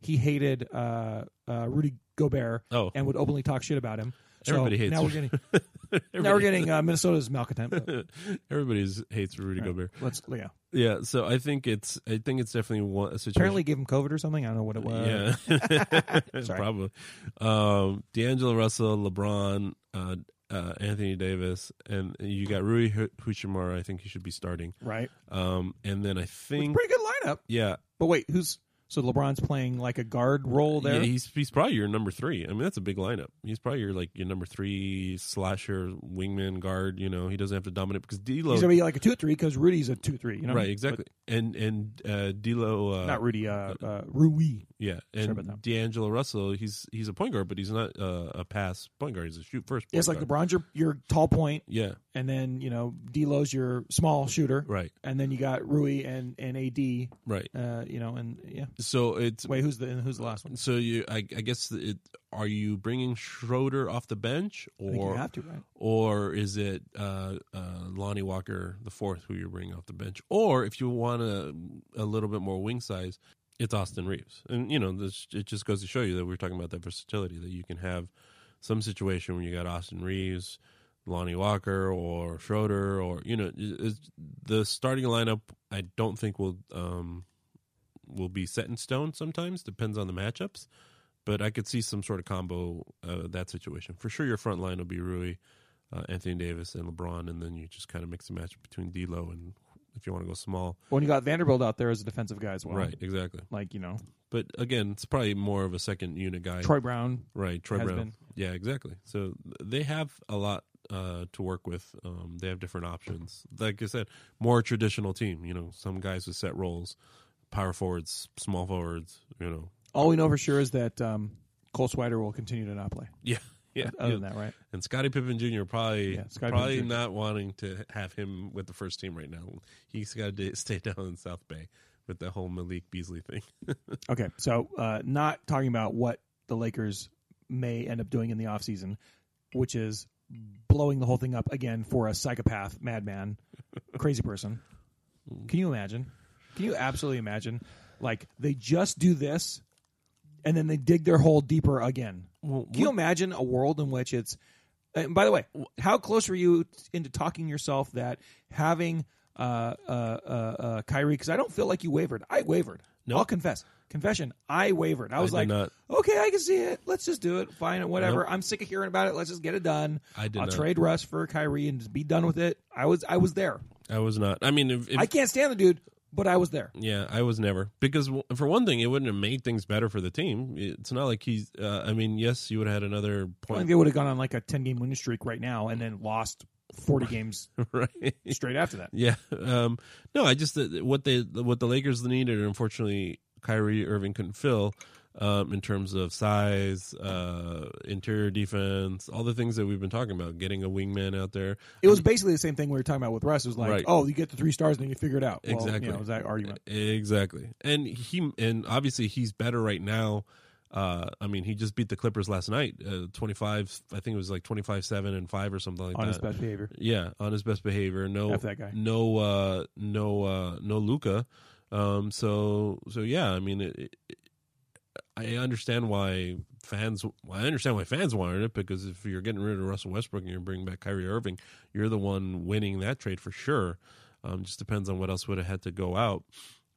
he hated uh, uh, Rudy Gobert Oh. and would openly talk shit about him. So Everybody hates now we're getting now we're getting uh, Minnesota's malcontent. Everybody's hates Rudy right, Gobert. Let's yeah. Yeah, so I think it's I think it's definitely one a situation. Apparently gave him COVID or something. I don't know what it was. yeah, probably. Um, D'Angelo Russell, LeBron, uh, uh, Anthony Davis, and you got Rui Hu- I think he should be starting. Right. Um, and then I think Pretty good lineup. yeah, But wait, who's so LeBron's playing like a guard role there? yeah, he's he's probably your number three. I mean, that's a big lineup. He's probably your like your number three slasher, wingman, guard. You know, he doesn't have to dominate because D'Lo. He's gonna be like a two three because Rudy's a two three. You know, right, exactly. and and uh, D'Lo, uh, not Rudy. Uh, uh, Rui. Yeah, and. D'Angelo Russell, he's he's a point guard, but he's not uh, a pass point guard. He's a shoot first. Point It's like guard. LeBron's your your tall point, Yeah, and then you know D'Lo's your small shooter, right, and then you got Rui and and AD. right. Uh, you know, and yeah. So it's Wait, who's the who's the last one? so you. I, I guess it. Are you bringing Schroeder off the bench, I think you or have to, right? or is it uh, uh, Lonnie Walker the fourth who you're bringing off the bench, or if you want a a little bit more wing size, it's Austin Reaves, and you know this. It just goes to show you that we're talking about that versatility that you can have some situation when you got Austin Reaves, Lonnie Walker, or Schroeder, or you know, the starting lineup, I don't think will um, will be set in stone. Sometimes depends on the matchups, but I could see some sort of combo uh, that situation for sure. Your front line will be Rui, uh, Anthony Davis, and LeBron, and then you just kind of mix and match between D'Lo and if you want to go small, When you got Vanderbilt out there as a defensive guy as well, right? Exactly. Like you know, But again, it's probably more of a second unit guy. Troy Brown. Right, Troy Brown. been. Yeah, exactly. So they have a lot uh, to work with. Um, they have different options. Like I said, more traditional team. You know, some guys with set roles, power forwards, small forwards. You know, All we know for sure is that um, Cole Swider will continue to not play. yeah, yeah. Other yeah. than that, right? And Scottie Pippen Jr. probably Yeah, probably not wanting to have him with the first team right now. He's got to stay down in South Bay with the whole Malik Beasley thing. Okay, so uh, not talking about what the Lakers may end up doing in the offseason, which is blowing the whole thing up again for a psychopath, madman, crazy person. Can you imagine? Can you absolutely imagine? Like they just do this, and then they dig their hole deeper again. Can you imagine a world in which it's? And by the way, how close were you into talking yourself that having uh, uh, uh, uh, Kyrie? Because I don't feel like you wavered. I wavered. No. I'll confess. Confession. I wavered. I was did like, not. okay, I can see it. Let's just do it. Fine, whatever. I'm sick of hearing about it. Let's just get it done. I did I'll not. trade Russ for Kyrie and just be done with it. I was. I was there. I was not. I mean, if, if I can't stand the dude, but I was there. Yeah, I was never because for one thing, it wouldn't have made things better for the team. It's not like he's. Uh, I mean, yes, you would have had another I think point, they would have gone on like a 10 game winning streak right now and then lost 40 games right? straight after that. yeah. Um, no, I just uh, what they what the Lakers needed, unfortunately, Kyrie Irving couldn't fill. Um, in terms of size, uh, interior defense, all the things that we've been talking about, getting a wingman out there. It was basically the same thing we were talking about with Russ. It was like, Right. oh, you get the three stars and then you figure it out. Well, Exactly. You know, was that argument. Exactly. And he and obviously he's better right now. Uh, I mean, he just beat the Clippers last night, uh, twenty five. I think it was like twenty five seven and five or something like On that. his best behavior. Yeah, on his best behavior. No, F that guy. no, uh, no, uh, no Luka. Um, so, so yeah. I mean, it, it, I understand why fans. I understand why fans wanted it because if you're getting rid of Russell Westbrook and you're bringing back Kyrie Irving, you're the one winning that trade for sure. Um, just depends on what else would have had to go out.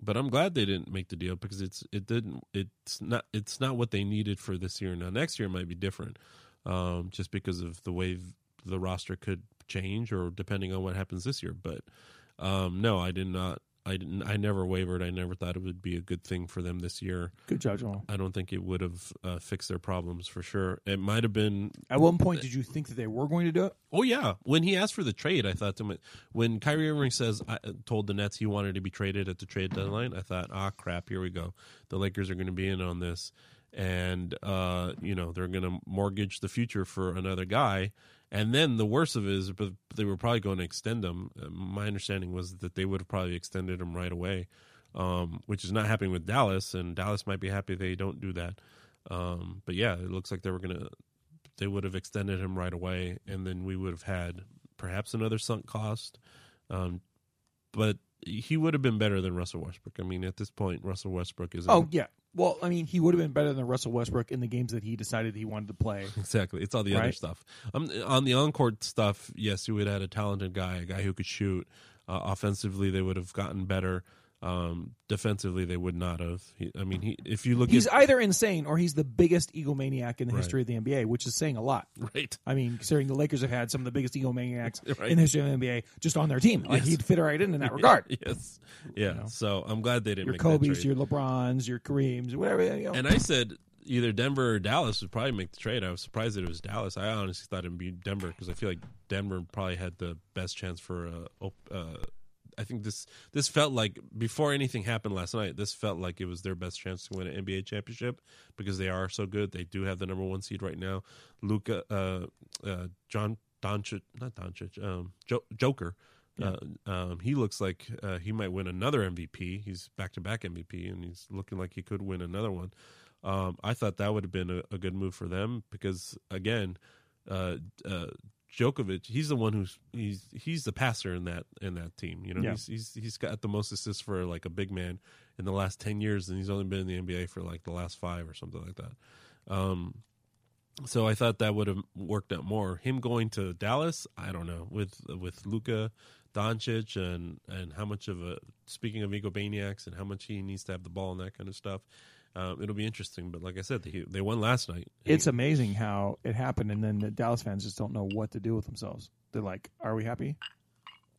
But I'm glad they didn't make the deal because it's it didn't it's not it's not what they needed for this year. Now next year might be different, um, just because of the way the roster could change or depending on what happens this year. But um, no, I did not. I didn't. I never wavered. I never thought it would be a good thing for them this year. Good job, Jamaal. I don't think it would have uh, fixed their problems for sure. It might have been. At one point, did you think that they were going to do it? Oh yeah, when he asked for the trade, I thought to him when Kyrie Irving says I told the Nets he wanted to be traded at the trade deadline. I thought, ah, crap, here we go. The Lakers are going to be in on this, and uh, you know they're going to mortgage the future for another guy. And then the worst of it is, but they were probably going to extend him. Uh, my understanding was that they would have probably extended him right away, um, which is not happening with Dallas. And Dallas might be happy they don't do that. Um, but yeah, it looks like they were to they would have extended him right away, and then we would have had perhaps another sunk cost. Um, but he would have been better than Russell Westbrook. I mean, at this point, Russell Westbrook is Oh, yeah. Well, I mean, he would have been better than Russell Westbrook in the games that he decided he wanted to play. exactly. It's all the other stuff. Um, on the on court stuff, yes, you would have had a talented guy, a guy who could shoot. Uh, offensively, they would have gotten better. Um, defensively, they would not have. He, I mean, he, if you look at He's at either insane or he's the biggest egomaniac in the Right. history of the NBA, which is saying a lot. right, I mean, considering the Lakers have had some of the biggest egomaniacs Right. in the history of the NBA just on their team. Like, Yes. he'd fit right in in that regard. yes, yeah. So I'm glad they didn't Your make that Kobe's, trade. your LeBrons, your Kareems, whatever. You know. And I said either Denver or Dallas would probably make the trade. I was surprised that it was Dallas. I honestly thought it'd be Denver because I feel like Denver probably had the best chance for a. Uh, I think this this felt like before anything happened last night. This felt like it was their best chance to win an NBA championship because they are so good. They do have the number one seed right now. Luka, uh, uh, John Doncic, not Doncic, um, jo- Joker. Uh, um, he looks like uh, he might win another MVP. He's back to back MVP, and he's looking like he could win another one. Um, I thought that would have been a, a good move for them because again, uh, uh, Djokovic, he's the one who's he's he's the passer in that in that team. You know, Yeah. he's he's he's got the most assists for like a big man in the last ten years, and he's only been in the NBA for like the last five or something like that. Um, So I thought that would have worked out more. Him going to Dallas, I don't know with with Luka Doncic and and how much of a speaking of egomaniacs and how much he needs to have the ball and that kind of stuff. Um, it'll be interesting, but like I said, they, they won last night. It's amazing how it happened, and then the Dallas fans just don't know what to do with themselves. They're like, "Are we happy?"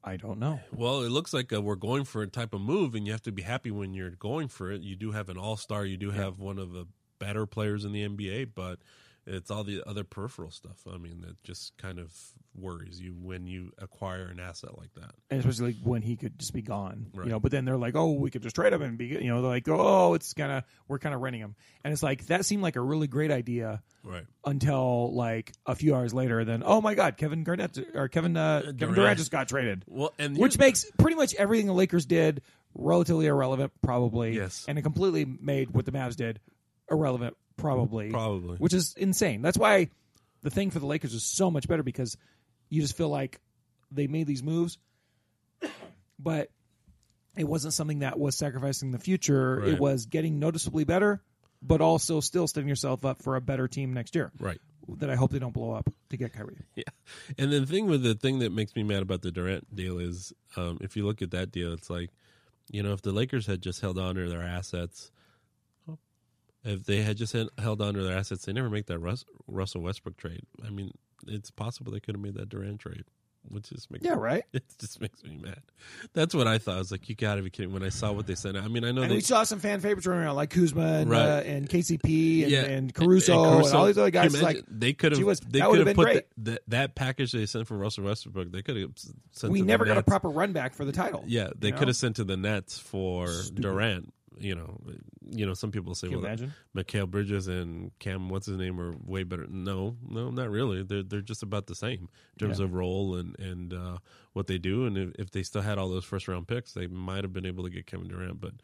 I don't know. Well, it looks like uh, we're going for a type of move, and you have to be happy when you're going for it. You do have an all star. You do have one of the better players in the NBA, but it's all the other peripheral stuff. I mean, that just kind of worries you when you acquire an asset like that. and especially like when he could just be gone, Right. you know. But then they're like, "Oh, we could just trade him and be," you know, they're like, "Oh, it's kind of we're kind of renting him," and it's like that seemed like a really great idea Right. until like a few hours later. Then, oh my God, Kevin Garnett or Kevin uh, Kevin Durant. Durant just got traded, Well, and which makes pretty much everything the Lakers did relatively irrelevant, probably. Yes. and it completely made what the Mavs did irrelevant, probably. Probably. which is insane. That's why the thing for the Lakers is so much better because you just feel like they made these moves, but it wasn't something that was sacrificing the future. Right. It was getting noticeably better, but also still setting yourself up for a better team next year. right. That I hope they don't blow up to get Kyrie. Yeah. And the thing with the thing that makes me mad about the Durant deal is um, if you look at that deal, it's like, you know, if the Lakers had just held on to their assets, if they had just held on to their assets, they never make that Rus- Russell Westbrook trade. I mean, it's possible they could have made that Durant trade, which just makes Yeah, right. It just makes me mad. That's what I thought. I was like, you got to be kidding. When I saw what they sent, I mean, I know And they we saw some fan favorites running around like Kuzma and, Right. uh, and KCP and, yeah, and, Caruso and, all these other guys. Like they could have they could been put great. the, that, package they sent for Russell Westbrook. They could have sent. we to the never got a proper run back for the title. Yeah, they you know? could have sent to the Nets for Durant. You know, you know. Some people say, Can "Well, imagine? Mikal Bridges and Cam, what's his name, are way better." No, no, not really. They're they're just about the same in terms Yeah. of role and and uh, what they do. And if, if they still had all those first round picks, they might have been able to get Kevin Durant. But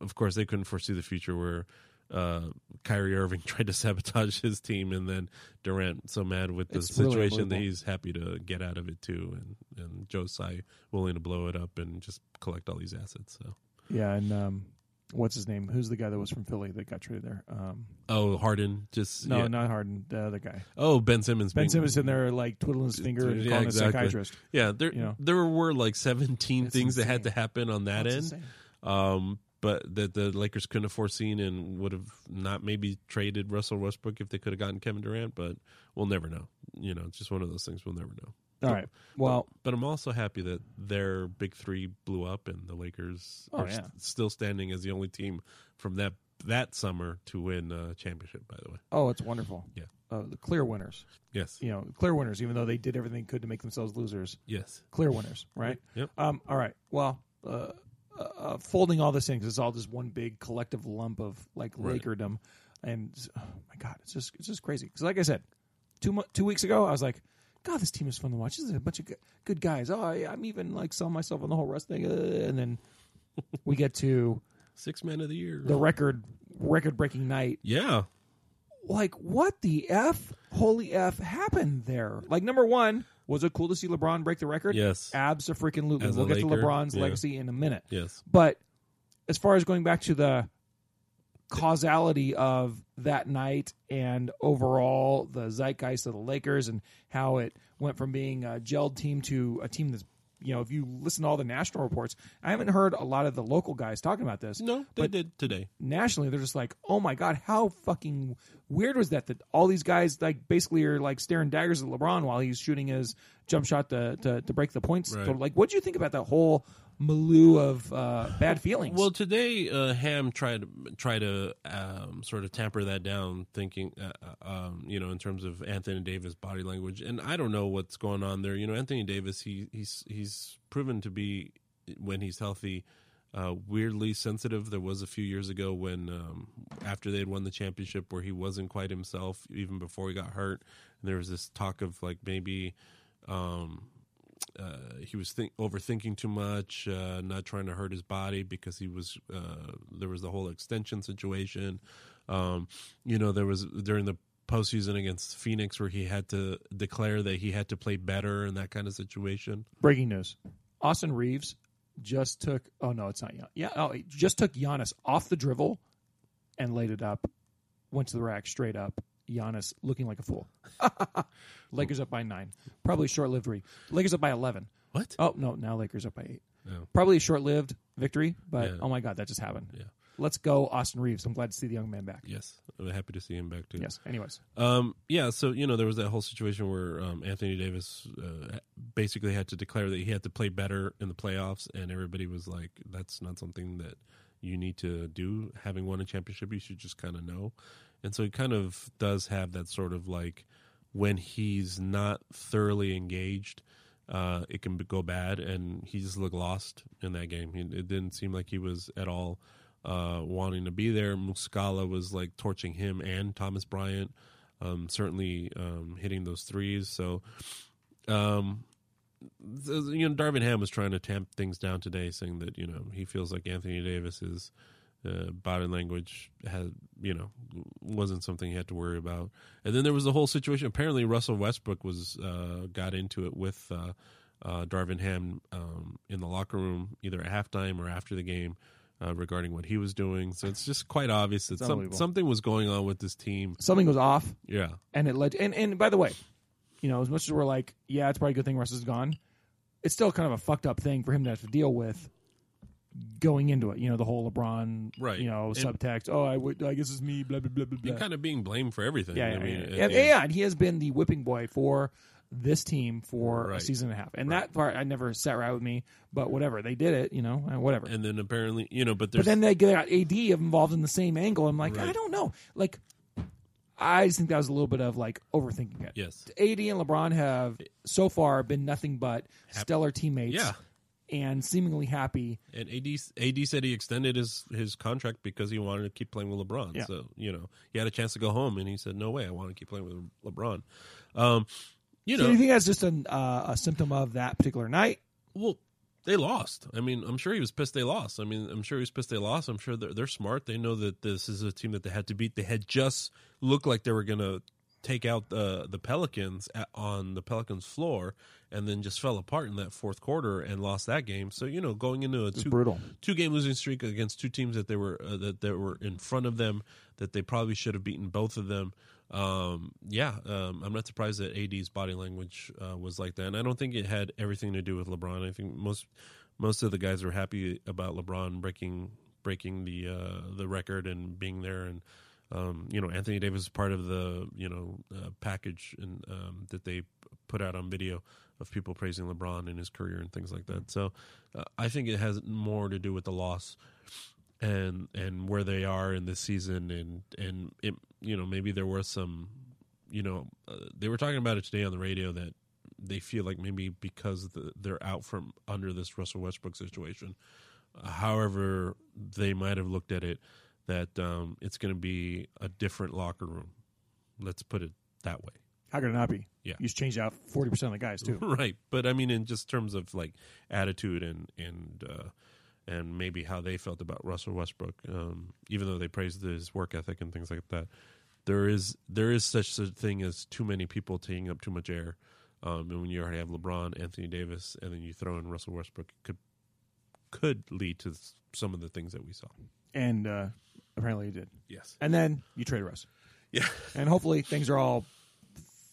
of course, they couldn't foresee the future where. Uh, Kyrie Irving tried to sabotage his team, and then Durant so mad with the It's really situation that he's happy to get out of it too, and and Joe Tsai willing to blow it up and just collect all these assets. So Yeah, and um, what's his name? Who's the guy that was from Philly that got traded there? Um, Oh, Harden just no, yeah. not Harden. The other guy. Oh, Ben Simmons. Ben Simmons in there like twiddling his finger and Yeah, calling exactly. a psychiatrist. Yeah, there you know. there were like seventeen It's things that had to happen on that That's end, um, but that the Lakers couldn't have foreseen and would have not maybe traded Russell Westbrook if they could have gotten Kevin Durant. But we'll never know. You know, it's just one of those things we'll never know. All right. Well, But I'm also happy that their big three blew up and the Lakers Oh, are yeah. st- still standing as the only team from that that summer to win a championship. By the way, oh, it's wonderful. Yeah. Uh, the clear winners. yes, You know, clear winners. Even though they did everything they could to make themselves losers, yes, clear winners. Right. Yep. Um. All right. Well. Uh, uh, uh, folding all this in 'cause it's all just one big collective lump of like Right. Lakerdom, and oh my god, it's just it's just crazy. Because like I said, two mo- two weeks ago, I was like, God, this team is fun to watch. This is a bunch of good, guys. Oh, I, I'm even like selling myself on the whole rest thing, uh, and then we get to six men of the year. the record record breaking night. yeah, Like, what the f? Holy f happened there? Like, number one, was it cool to see LeBron break the record? Yes. absolutely. As a We'll get to LeBron's yeah. legacy in a minute. yes, But as far as going back to the causality of that night and overall the zeitgeist of the Lakers and how it went from being a gelled team to a team that's you know if you listen to all the national reports I haven't heard a lot of the local guys talking about this no, they but did today. nationally they're just like oh my god how fucking weird was that that all these guys like basically are like staring daggers at LeBron while he's shooting his jump shot to to, to break the points Right. total. like what do you think about that whole milieu of uh, bad feelings Well, today uh, Ham tried try to um, sort of tamper that down, thinking, uh, uh, um, you know, in terms of Anthony Davis body language, and I don't know what's going on there. You know, Anthony Davis, he he's he's proven to be when he's healthy. Uh, weirdly sensitive. There was a few years ago when, um, after they had won the championship, where he wasn't quite himself, even before he got hurt. And there was this talk of like maybe um, uh, he was think, overthinking too much, uh, not trying to hurt his body because he was uh, there was the whole extension situation. Um, you know, there was during the postseason against Phoenix where he had to declare that he had to play better in that kind of situation. Breaking news: Austin Reaves just took. Oh no, it's not. Gian- Yeah, oh, he just took Giannis off the dribble and laid it up. Went to the rack straight up. Giannis looking like a fool. Lakers up by nine. Probably short lived victory. Lakers up by eleven. What? Oh no, now Lakers up by eight. Oh. Probably a short lived victory, but Yeah. oh my god, that just happened. Yeah. Let's go, Austin Reaves. I'm glad to see the young man back. Yes, I'm happy to see him back too. Yes. Anyways, Um, yeah, so you know there was that whole situation where um, Anthony Davis uh, basically had to declare that he had to play better in the playoffs, and everybody was like, "That's not something that you need to do. Having won a championship, you should just kind of know." And so he kind of does have that sort of like when he's not thoroughly engaged, uh, it can go bad, and he just looked lost in that game. It didn't seem like he was at all uh, wanting to be there. Muscala was like torching him and Thomas Bryant, um, certainly um, hitting those threes. So, um, you know, Darvin Ham was trying to tamp things down today, saying that you know he feels like Anthony Davis's uh, body language had you know wasn't something he had to worry about. And then there was the whole situation. Apparently, Russell Westbrook was uh, got into it with. Uh, uh, Darvin Ham um, in the locker room, either at halftime or after the game, uh, regarding what he was doing. So it's just quite obvious that some, something was going on with this team. something was off, Yeah, and it led. And and by the way, you know, as much as we're like, yeah, it's probably a good thing Russ is gone. It's still kind of a fucked up thing for him to have to deal with going into it. You know, the whole LeBron, Right. You know, And- subtext. Oh, I would. I guess it's me. Blah blah blah blah. blah. kind of being blamed for everything. Yeah, I yeah, mean, yeah. yeah, and he has been the whipping boy for this team for a season and a half. And that part I never sat right with me, but whatever. They did it, you know, whatever. and then apparently, you know, but but then they got AD involved in the same angle. I'm like, Right. I don't know. Like, I just think that was a little bit of like overthinking it. yes, AD and LeBron have so far been nothing but stellar teammates. Yeah. And seemingly happy. and AD AD said he extended his his contract because he wanted to keep playing with LeBron. Yeah. So you know, he had a chance to go home, and he said, "No way, I want to keep playing with LeBron." Um, you So know, do you think that's just an, uh, a symptom of that particular night? Well, they lost. I mean, I'm sure he was pissed they lost. I mean, I'm sure he was pissed they lost. I'm sure they're, they're smart. They know that this is a team that they had to beat. They had just looked like they were going to take out the the Pelicans at, on the Pelicans floor, and then just fell apart in that fourth quarter and lost that game. So you know, going into a two brutal. two game losing streak against two teams that they were uh, that that were in front of them, that they probably should have beaten both of them. Um, yeah, um, I'm not surprised that AD's body language uh, was like that, and I don't think it had everything to do with LeBron. I think most most of the guys were happy about LeBron breaking breaking the uh, the record and being there, and um, you know Anthony Davis is part of the you know uh, package and um, that they put out on video of people praising LeBron and his career and things like that. So uh, I think it has more to do with the loss and and where they are in this season and and it, you know maybe there were some you know uh, they were talking about it today on the radio that they feel like maybe because the, they're out from under this Russell Westbrook situation however they might have looked at it that um, it's going to be a different locker room let's put it that way How could it not be? Yeah. You just changed out 40% of the guys, too. right but i mean in just terms of like attitude and and uh and maybe how they felt about russell westbrook um even though they praised his work ethic and things like that there is there is such a thing as too many people taking up too much air um and when you already have lebron anthony davis and then you throw in russell westbrook it could could lead to some of the things that we saw And uh, apparently you did. yes And then you traded Russ. yeah And hopefully things are all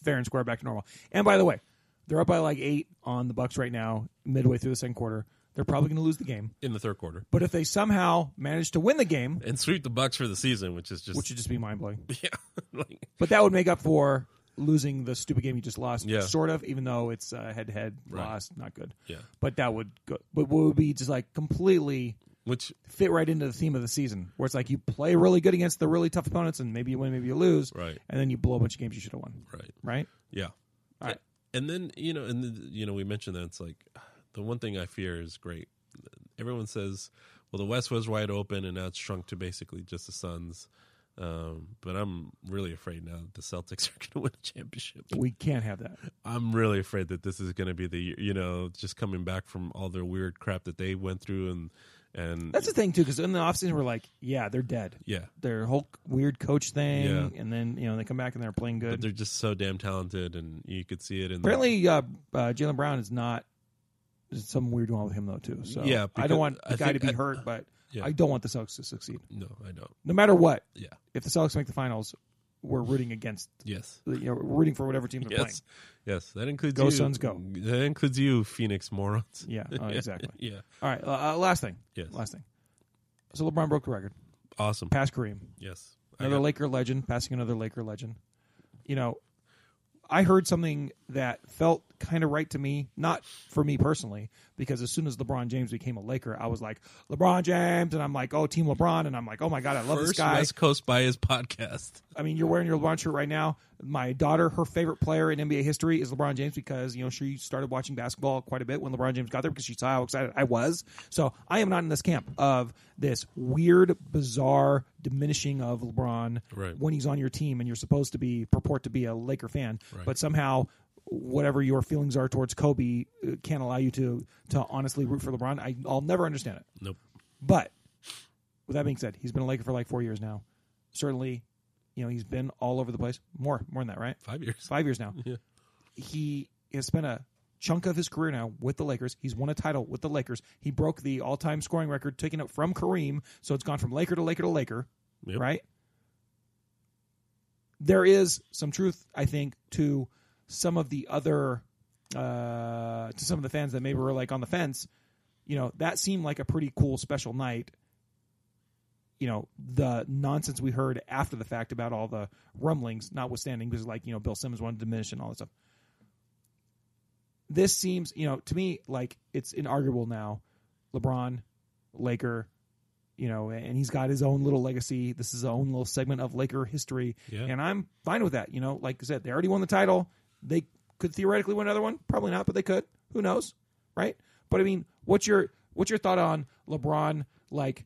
fair and square back to normal. And by the way, they're up by like eight on the Bucks right now, midway through the second quarter. They're probably going to lose the game. in the third quarter But if they somehow manage to win the game, and sweep the bucks for the season which is just which would just be mind blowing, yeah like but that would make up for losing the stupid game you just lost. Yeah. Sort of, even though it's head to head Right. loss, not good. yeah But that would go, but would be just like completely which fit right into the theme of the season, where it's like you play really good against the really tough opponents, and maybe you win, maybe you lose, Right. And then you blow a bunch of games you should have won, right right? Yeah. All right. And then you know, and the, you know, we mentioned that it's like the one thing I fear is great. Everyone says, "Well, the West was wide open, and now it's shrunk to basically just the Suns." Um, but I'm really afraid now that the Celtics are going to win a championship. We can't have that. I'm really afraid that this is going to be the you know just coming back from all the weird crap that they went through and and That's the thing too, because in the offseason we're like, yeah, they're dead. yeah, Their whole weird coach thing, Yeah. and then you know they come back and they're playing but good. they're just so damn talented, and you could see it in the- Apparently, uh, uh, Jaylen Brown is not. There's something weird going on with him though too. So Yeah, I because don't want the I guy think to be I- hurt, but Yeah. I don't want the Celtics to succeed. no, I don't. No matter what, Yeah, if the Celtics make the finals, we're rooting against. Yes. You know, rooting for whatever team they're Yes. Yes. That includes Go you. Suns, go. That includes you, Phoenix morons. Yeah, uh, exactly. Yeah. All right, uh, uh, last thing. Yes. Last thing. So LeBron broke the record, Awesome. past Kareem. Yes. Another Laker legend passing another Laker legend. You know, I heard something that felt kind of right to me, not for me personally, because as soon as LeBron James became a Laker, I was like, LeBron James, and I'm like, oh, Team LeBron, and I'm like, oh my God, I love this guy. West Coast Bias podcast. I mean, you're wearing your LeBron shirt right now. My daughter, her favorite player in NBA history is LeBron James because you know she started watching basketball quite a bit when LeBron James got there because she saw how excited I was. So I am not in this camp of this weird, bizarre diminishing of LeBron Right. when he's on your team and you're supposed to be purport to be a Laker fan, Right. but somehow whatever your feelings are towards Kobe uh, can't allow you to to honestly root for LeBron. I, I'll never understand it. Nope. But with that being said, he's been a Laker for like four years now. Certainly, you know, he's been all over the place. More, more than that, right? Five years. Five years now. Yeah. He has spent a chunk of his career now with the Lakers. He's won a title with the Lakers. He broke the all-time scoring record, taking it from Kareem. So it's gone from Laker to Laker to Laker, Yep. right? There is some truth, I think, to some of the other, uh, to some of the fans that maybe were like on the fence. You know, that seemed like a pretty cool special night you know the nonsense we heard after the fact about all the rumblings, notwithstanding, because like you know Bill Simmons wanted to diminish and all that stuff. This seems, you know, to me like it's inarguable now. LeBron, Laker, you know, and he's got his own little legacy. This is his own little segment of Laker history, Yeah. and I'm fine with that. You know, like I said, they already won the title. They could theoretically win another one, probably not, but they could. Who knows, right? But I mean, what's your what's your thought on LeBron? Like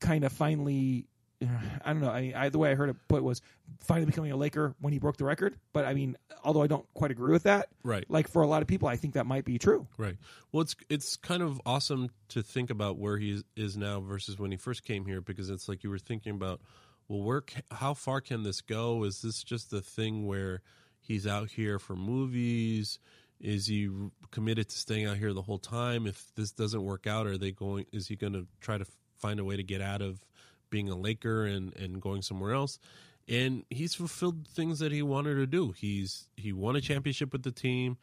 kind of finally I don't know. I, I the way I heard it put was finally becoming a Laker when he broke the record. But I mean, although I don't quite agree with that, Right. like for a lot of people, I think that might be true. Right. Well, it's it's kind of awesome to think about where he is now versus when he first came here because it's like you were thinking about, well, where how far can this go? Is this just a thing where he's out here for movies? Is he committed to staying out here the whole time? If this doesn't work out, are they going? Is he going to try to find a way to get out of being a Laker and and going somewhere else? And he's fulfilled things that he wanted to do. He's he won a championship with the team.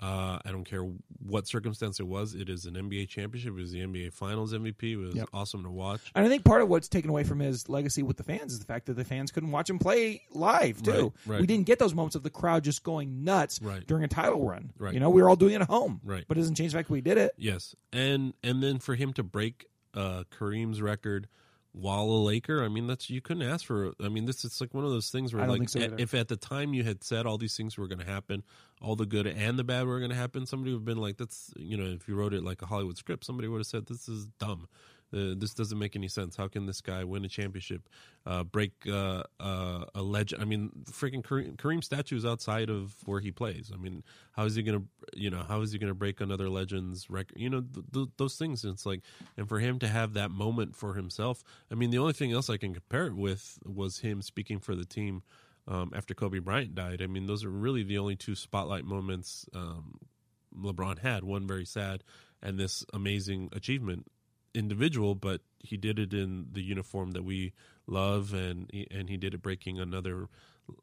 Uh, I don't care what circumstance it was. It is an NBA championship. It was the NBA Finals MVP. It was Yep. awesome to watch. And I think part of what's taken away from his legacy with the fans is the fact that the fans couldn't watch him play live too. Right, right. We didn't get those moments of the crowd just going nuts Right. during a title run. Right. You know, we were all doing it at home. Right. But it doesn't change the fact we did it. Yes, and and then for him to break uh, Kareem's record while a Laker, I mean that's you couldn't ask for. I mean this is like one of those things where like so if at the time you had said all these things were going to happen, all the good and the bad were going to happen, somebody would have been like, "That's you know," if you wrote it like a Hollywood script, somebody would have said, "This is dumb." Uh, this doesn't make any sense. How can this guy win a championship, uh, break uh, uh, a legend? I mean, freaking Kareem, Kareem statue is outside of where he plays. I mean, how is he gonna, you know, how is he gonna break another legend's record? You know, th- th- those things. It's like, and for him to have that moment for himself. I mean, the only thing else I can compare it with was him speaking for the team um, after Kobe Bryant died. I mean, those are really the only two spotlight moments um, LeBron had. One very sad, and this amazing achievement individual, but he did it in the uniform that we love, and and he did it breaking another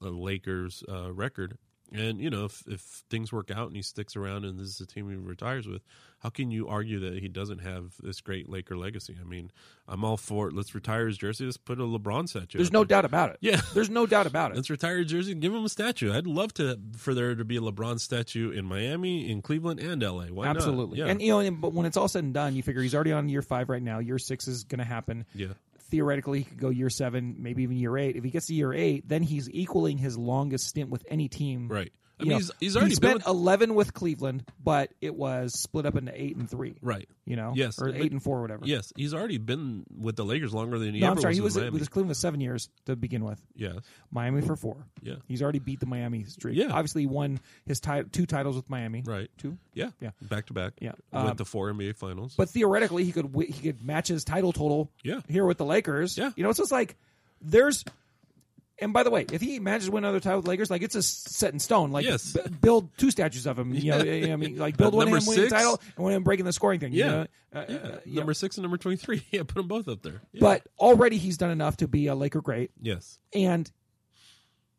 uh, Lakers uh, record. And you know, if if things work out and he sticks around and this is the team he retires with, how can you argue that he doesn't have this great Laker legacy? I mean, I'm all for it. Let's retire his jersey. Let's put a LeBron statue. There's no there. doubt about it. Yeah. There's no doubt about it. Let's retire his jersey and give him a statue. I'd love to for there to be a LeBron statue in Miami, in Cleveland, and LA. Why not? Absolutely. Yeah. And you know, and, but when it's all said and done, you figure he's already on year five right now. Year six is going to happen. yeah. Theoretically, he could go year seven, maybe even year eight. If he gets to year eight, then he's equaling his longest stint with any team. Right. I mean, he's, he's already he been spent with, eleven with Cleveland, but it was split up into eight and three. right. You know, Yes, or eight and four, or whatever. Yes, he's already been with the Lakers longer than he no, ever I'm sorry. was He with was Miami. with Cleveland was seven years to begin with. yes. Miami for four. Yeah. He's already beat the Miami streak. Yeah. obviously he won his ti- two titles with Miami. Right. two. Yeah. Yeah. Back to back. Yeah. Um, to four NBA finals. But theoretically, he could wi- he could match his title total. Yeah. here with the Lakers. Yeah. you know, it's just like there's. And by the way, if he manages to win another title with Lakers, like it's a set in stone. Like Yes. b- build two statues of him. You know, you know, I mean, like build Uh, one of number him winning the title and one of him breaking the scoring thing. you Yeah. know? Uh, yeah. uh, you number know. six and number twenty three. Yeah, put them both up there. Yeah. But already he's done enough to be a Laker great, yes. and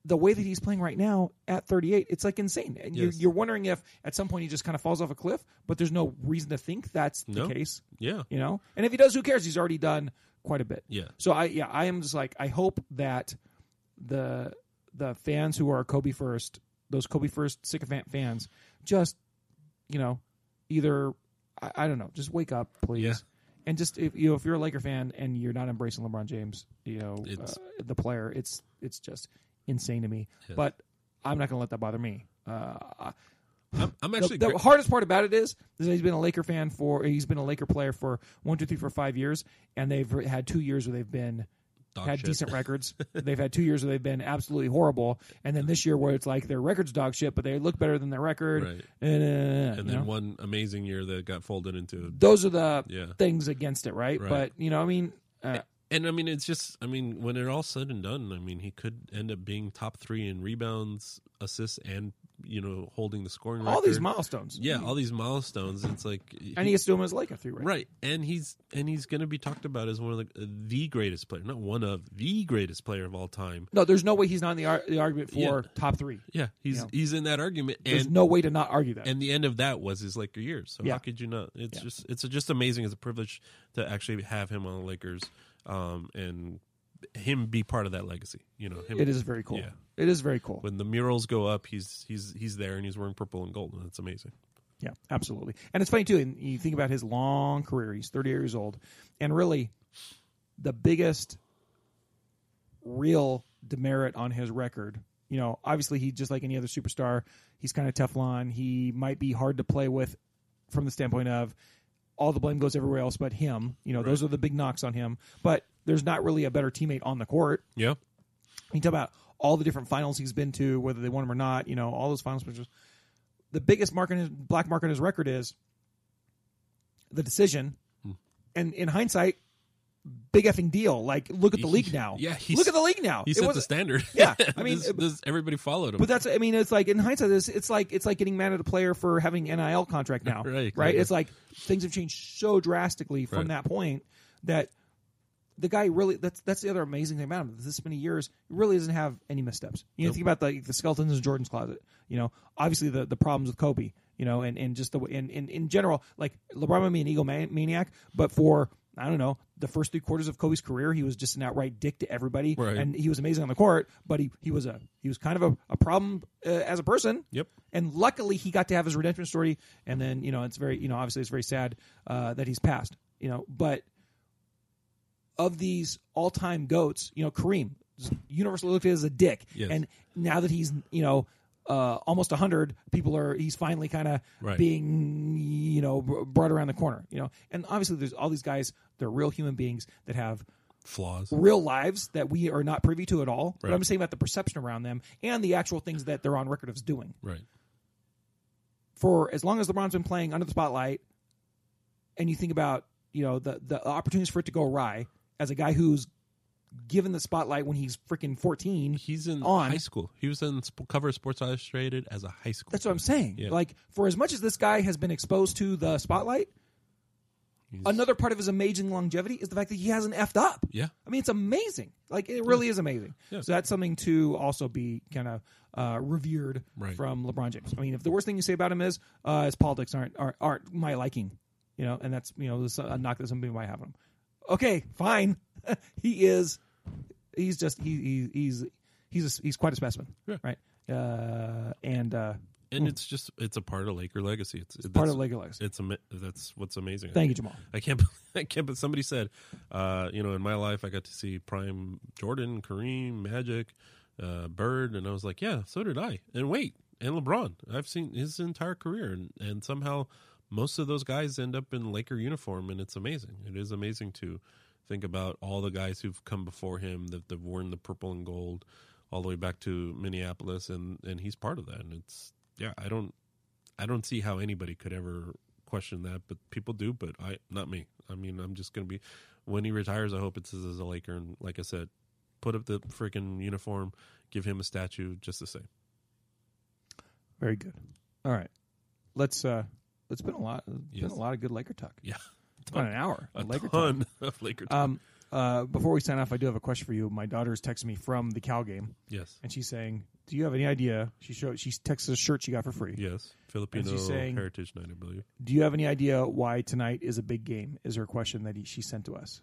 the way that he's playing right now at 38, it's like insane. And you're, you're wondering if at some point he just kind of falls off a cliff, but there's no reason to think that's No. the case. Yeah. You know, and if he does, who cares? He's already done quite a bit. Yeah. So I yeah I am just like I hope that the the fans who are Kobe first, those Kobe first sycophant fans, just you know either I, I don't know, just wake up, please. Yeah. And just if you know if you're a Laker fan and you're not embracing LeBron James, you know uh, the player, it's it's just insane to me. Yes. But I'm not going to let that bother me. Uh, I'm, I'm the, actually the gra- hardest part about it is, is that he's been a Laker fan for he's been a Laker player for one, two, three, four, five years, and they've had two years where they've been Dog had shit. decent records. they've had two years where they've been absolutely horrible, and then this year where it's like their records dog shit, but they look better than their record. Right. And, uh, and then know? one amazing year that got folded into those are the Yeah. things against it, right? Right. But you know, I mean, uh, And I mean, it's just, I mean, when it all said and done, I mean, he could end up being top three in rebounds, assists, and, you know, holding the scoring record. all these milestones. Yeah, all these milestones. It's like, and he gets to do them as a Laker three, right? right. And he's, and he's going to be talked about as one of the, the greatest player, not one of the greatest player of all time. No, there's no way he's not in the ar- the argument for Yeah. top three. Yeah, he's, Yeah. he's in that argument. There's no way to not argue that. and the end of that was his Laker years. So Yeah. how could you not? It's Yeah. just it's just amazing. It's a privilege to actually have him on the Lakers, um, and him be part of that legacy. You know, him, it is very cool. Yeah. It is very cool. When the murals go up, he's he's he's there and he's wearing purple and gold, and it's amazing. Yeah, absolutely. And it's funny too. And you think about his long career. He's 38 years old, and really, the biggest real demerit on his record. You know, obviously he just like any other superstar. He's kind of Teflon. He might be hard to play with from the standpoint of all the blame goes everywhere else but him. You know, those are the big knocks on him. But there's not really a better teammate on the court. Yeah, You talk about all the different finals he's been to, whether they won them or not. You know, all those finals pictures. The biggest mark in his black mark on his record is the decision, Hmm. and in hindsight, big effing deal. Like, look at the league now. Yeah, he's- look at the league now. he set the standard. Yeah, I mean, This- this- everybody followed him. But that's, I mean, it's like in hindsight, it's, it's like it's like getting mad at a player for having NIL contract now, Right, Right? It's like things have changed so drastically from Right. that point that the guy really that's that's the other amazing thing about him. This many years, he really doesn't have any missteps. You know, Nope. think about the the skeletons in Jordan's closet. You know, obviously the the problems with Kobe. You know, and and just the and in in general, like LeBron might be an egomaniac, but for I don't know the first three quarters of Kobe's career, he was just an outright dick to everybody, Right. and he was amazing on the court. But he he was a he was kind of a, a problem uh, as a person. Yep. And luckily, he got to have his redemption story. And then, you know, it's very, you know, obviously it's very sad uh, that he's passed. You know, but of these all-time goats, you know, Kareem, universally looked at as a dick. Yes. And now that he's, you know, uh, almost hundred, people are he's finally kind of Right. being, you know, brought around the corner. You know, and obviously there's all these guys. They're real human beings that have flaws. real lives that we are not privy to at all. But I'm saying about the perception around them and the actual things that they're on record of doing Right. for as long as LeBron's been playing under the spotlight, and you think about you know the the opportunities for it to go awry as a guy who's given the spotlight when he's freaking 14 He's in On. high school. He was in sp- cover of Sports Illustrated as a high school. that's what i'm saying Yeah. like for as much as this guy has been exposed to the spotlight He's- another part of his amazing longevity is the fact that he hasn't effed up Yeah. i mean it's amazing like it really is amazing Yeah. so that's something to also be kind of uh, revered Right. from lebron james i mean if the worst thing you say about him is uh, his politics aren't, aren't aren't my liking you know and that's you know this, a knock that somebody might have on him okay fine he is he's just he, he he's he's a, he's quite a specimen Yeah. right uh, and uh, and it's just it's a part of Laker legacy. It's, part that's- of Lego legacy It's ama- that's what's amazing. thank you jamaal I can't. I can't. But somebody said, uh, you know, in my life, I got to see Prime Jordan, Kareem, Magic, uh, Bird, and I was like, yeah, so did I. And wait, and LeBron. I've seen his entire career, and and somehow most of those guys end up in Laker uniform, and it's amazing. It is amazing to think about all the guys who've come before him that have worn the purple and gold all the way back to Minneapolis, and and he's part of that. And it's yeah, I don't I don't see how anybody could ever question that, but people do. But I, not me. I mean, I'm just gonna be when he retires. I hope it's as a Laker, and like I said, put up the freaking uniform, give him a statue, just the same. very good all right let's uh it's been a lot it's been a lot of good laker talk Yeah, It's about an hour a of Laker talk. ton of Laker. talk. Um, Uh, before we sign off, I do have a question for you. My daughter's texting me from the Cal game, Yes. and she's saying, "Do you have any idea?" She showed she texted a shirt she got for free. Yes. Filipino she's saying- Heritage Night, I believe. Do you have any idea why tonight is a big game? Is her question that he, she sent to us,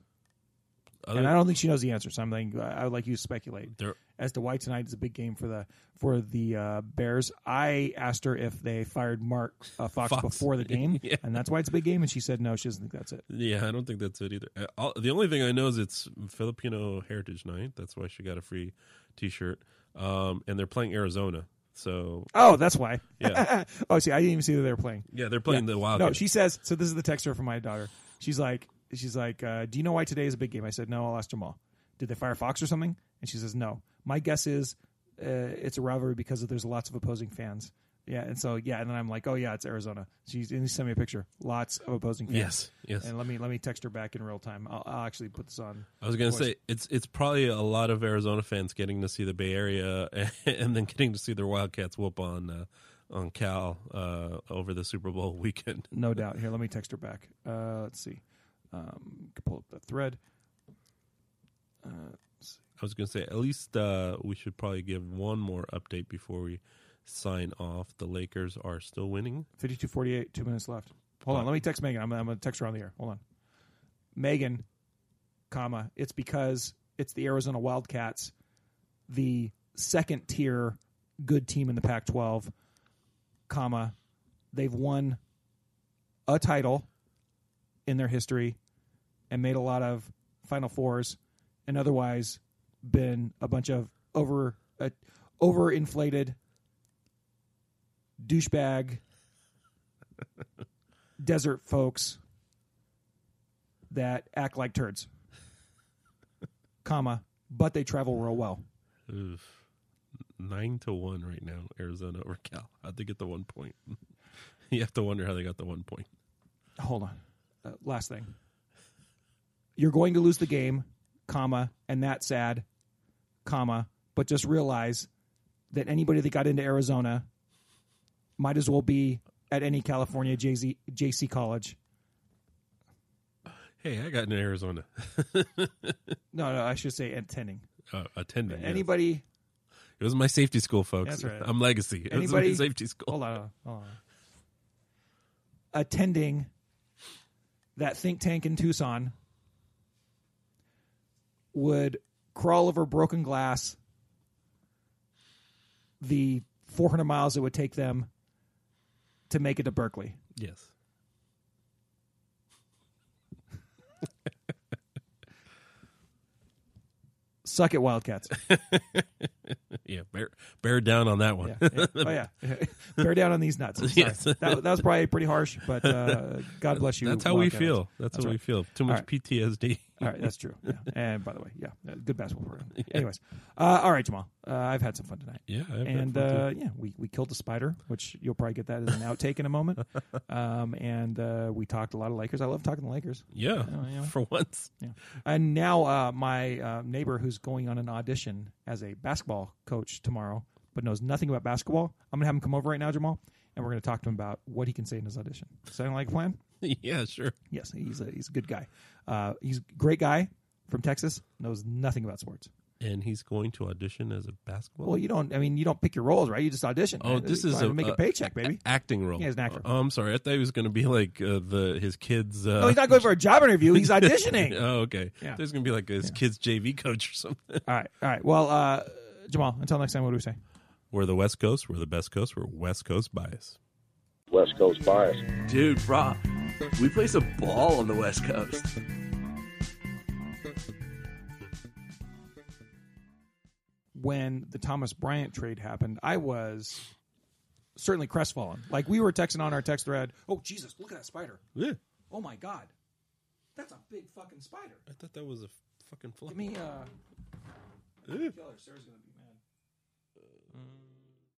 Other, and I don't think she knows the answer. So I'm like, I would like you to speculate there, as to why tonight is a big game for the for the uh, Bears. I asked her if they fired Mark uh, Fox, Fox. before the game, Yeah. and that's why it's a big game. And she said no, she doesn't think that's it. yeah, I don't think that's it either. Uh, all, the only thing I know is it's Filipino Heritage Night. That's why she got a free T-shirt. Um, and they're playing Arizona. So Oh, that's why. Yeah. oh, see, I didn't even see that they were playing. yeah, they're playing Yeah. the Wild. No, she says. So this is the texter from my daughter. She's like, she's like, uh, do you know why today is a big game? I said, no. I'll ask Jamaal. Did they fire Fox or something? And she says, no. My guess is uh, it's a rivalry because of, there's lots of opposing fans. Yeah, and so yeah, and then I'm like, oh yeah, it's Arizona. She's and she sent me a picture. Lots of opposing fans. Yes, yes. And let me let me text her back in real time. I'll, I'll actually put this on. I was gonna say it's it's probably a lot of Arizona fans getting to see the Bay Area and then getting to see their Wildcats whoop on uh, on Cal uh, over the Super Bowl weekend. No doubt. Here, let me text her back. Uh, let's see. Um, can pull up the thread. Uh, I was gonna say at least uh, we should probably give one more update before we sign off. The Lakers are still winning. 52-48, two minutes left. Hold on, let me text Megan. I'm, I'm going to text her on the air. Hold on. Megan, comma, it's because it's the Arizona Wildcats, the second tier good team in the Pac-12, comma, they've won a title in their history and made a lot of Final Fours and otherwise been a bunch of over uh, overinflated douchebag desert folks that act like turds, comma, but they travel real well. Oof. Nine to one right now, Arizona over Cal. How'd they get the one point? you have to wonder how they got the one point. Hold on. Uh, last thing. You're going to lose the game, comma, and that's sad, comma, but just realize that anybody that got into Arizona might as well be at any California JZ, JC college. Hey, I got in Arizona. No, no, I should say attending. uh, attending. yes. Anybody It was my safety school, folks. That's right. I'm legacy. It was Anybody- my safety school. hold on, hold on. Attending that think tank in Tucson would crawl over broken glass the 400 miles it would take them to make it to Berkeley. Yes. Suck it, Wildcats. Yeah, bear bear down on that one. Yeah, yeah. Oh yeah, bear down on these nuts. Yes. that, that was probably pretty harsh, but uh, God bless you. That's how we feel. That's, That's how we feel. Too much right. PTSD. All right, that's true. Yeah. And by the way, yeah, uh, good basketball program. Anyways, uh, all right, Jamaal, uh, I've had some fun tonight. Yeah, I've had and uh, yeah, we, we killed a spider, which you'll probably get that as an outtake in a moment. Um, and uh, we talked a lot of Lakers. I love talking the Lakers. yeah, yeah. for once. Yeah. And now uh, my uh, neighbor who's going on an audition as a basketball coach tomorrow, but knows nothing about basketball. I'm gonna have him come over right now, Jamaal, and we're gonna talk to him about what he can say in his audition. Sound like a plan? yeah, sure. Yes, he's a he's a good guy. Uh, he's a great guy from Texas. Knows nothing about sports. And he's going to audition as a basketball. Well, you don't. I mean, you don't pick your roles, right? You just audition. Oh, right? this You is a make a a- paycheck, baby. a- acting role. Yeah, he's an actor. Oh, I'm sorry. I thought he was going to be like uh, the his kids. Uh, no, he's not going for a job interview. He's auditioning. oh, okay. Yeah. There's going to be like his kids JV coach or something. All right, all right. Well, uh, Jamaal, until next time, what do we say? We're the West Coast. We're the best coast. We're West Coast bias. West Coast bias. Dude, bro, we play some ball on the West Coast. when the Thomas Bryant trade happened, I was certainly crestfallen. Like we were texting on our text thread. Oh Jesus! Look at that spider. Yeah. Oh my God, that's a big fucking spider. I thought that was a fucking fly. Give me uh. Ew. Killer, Sarah's gonna be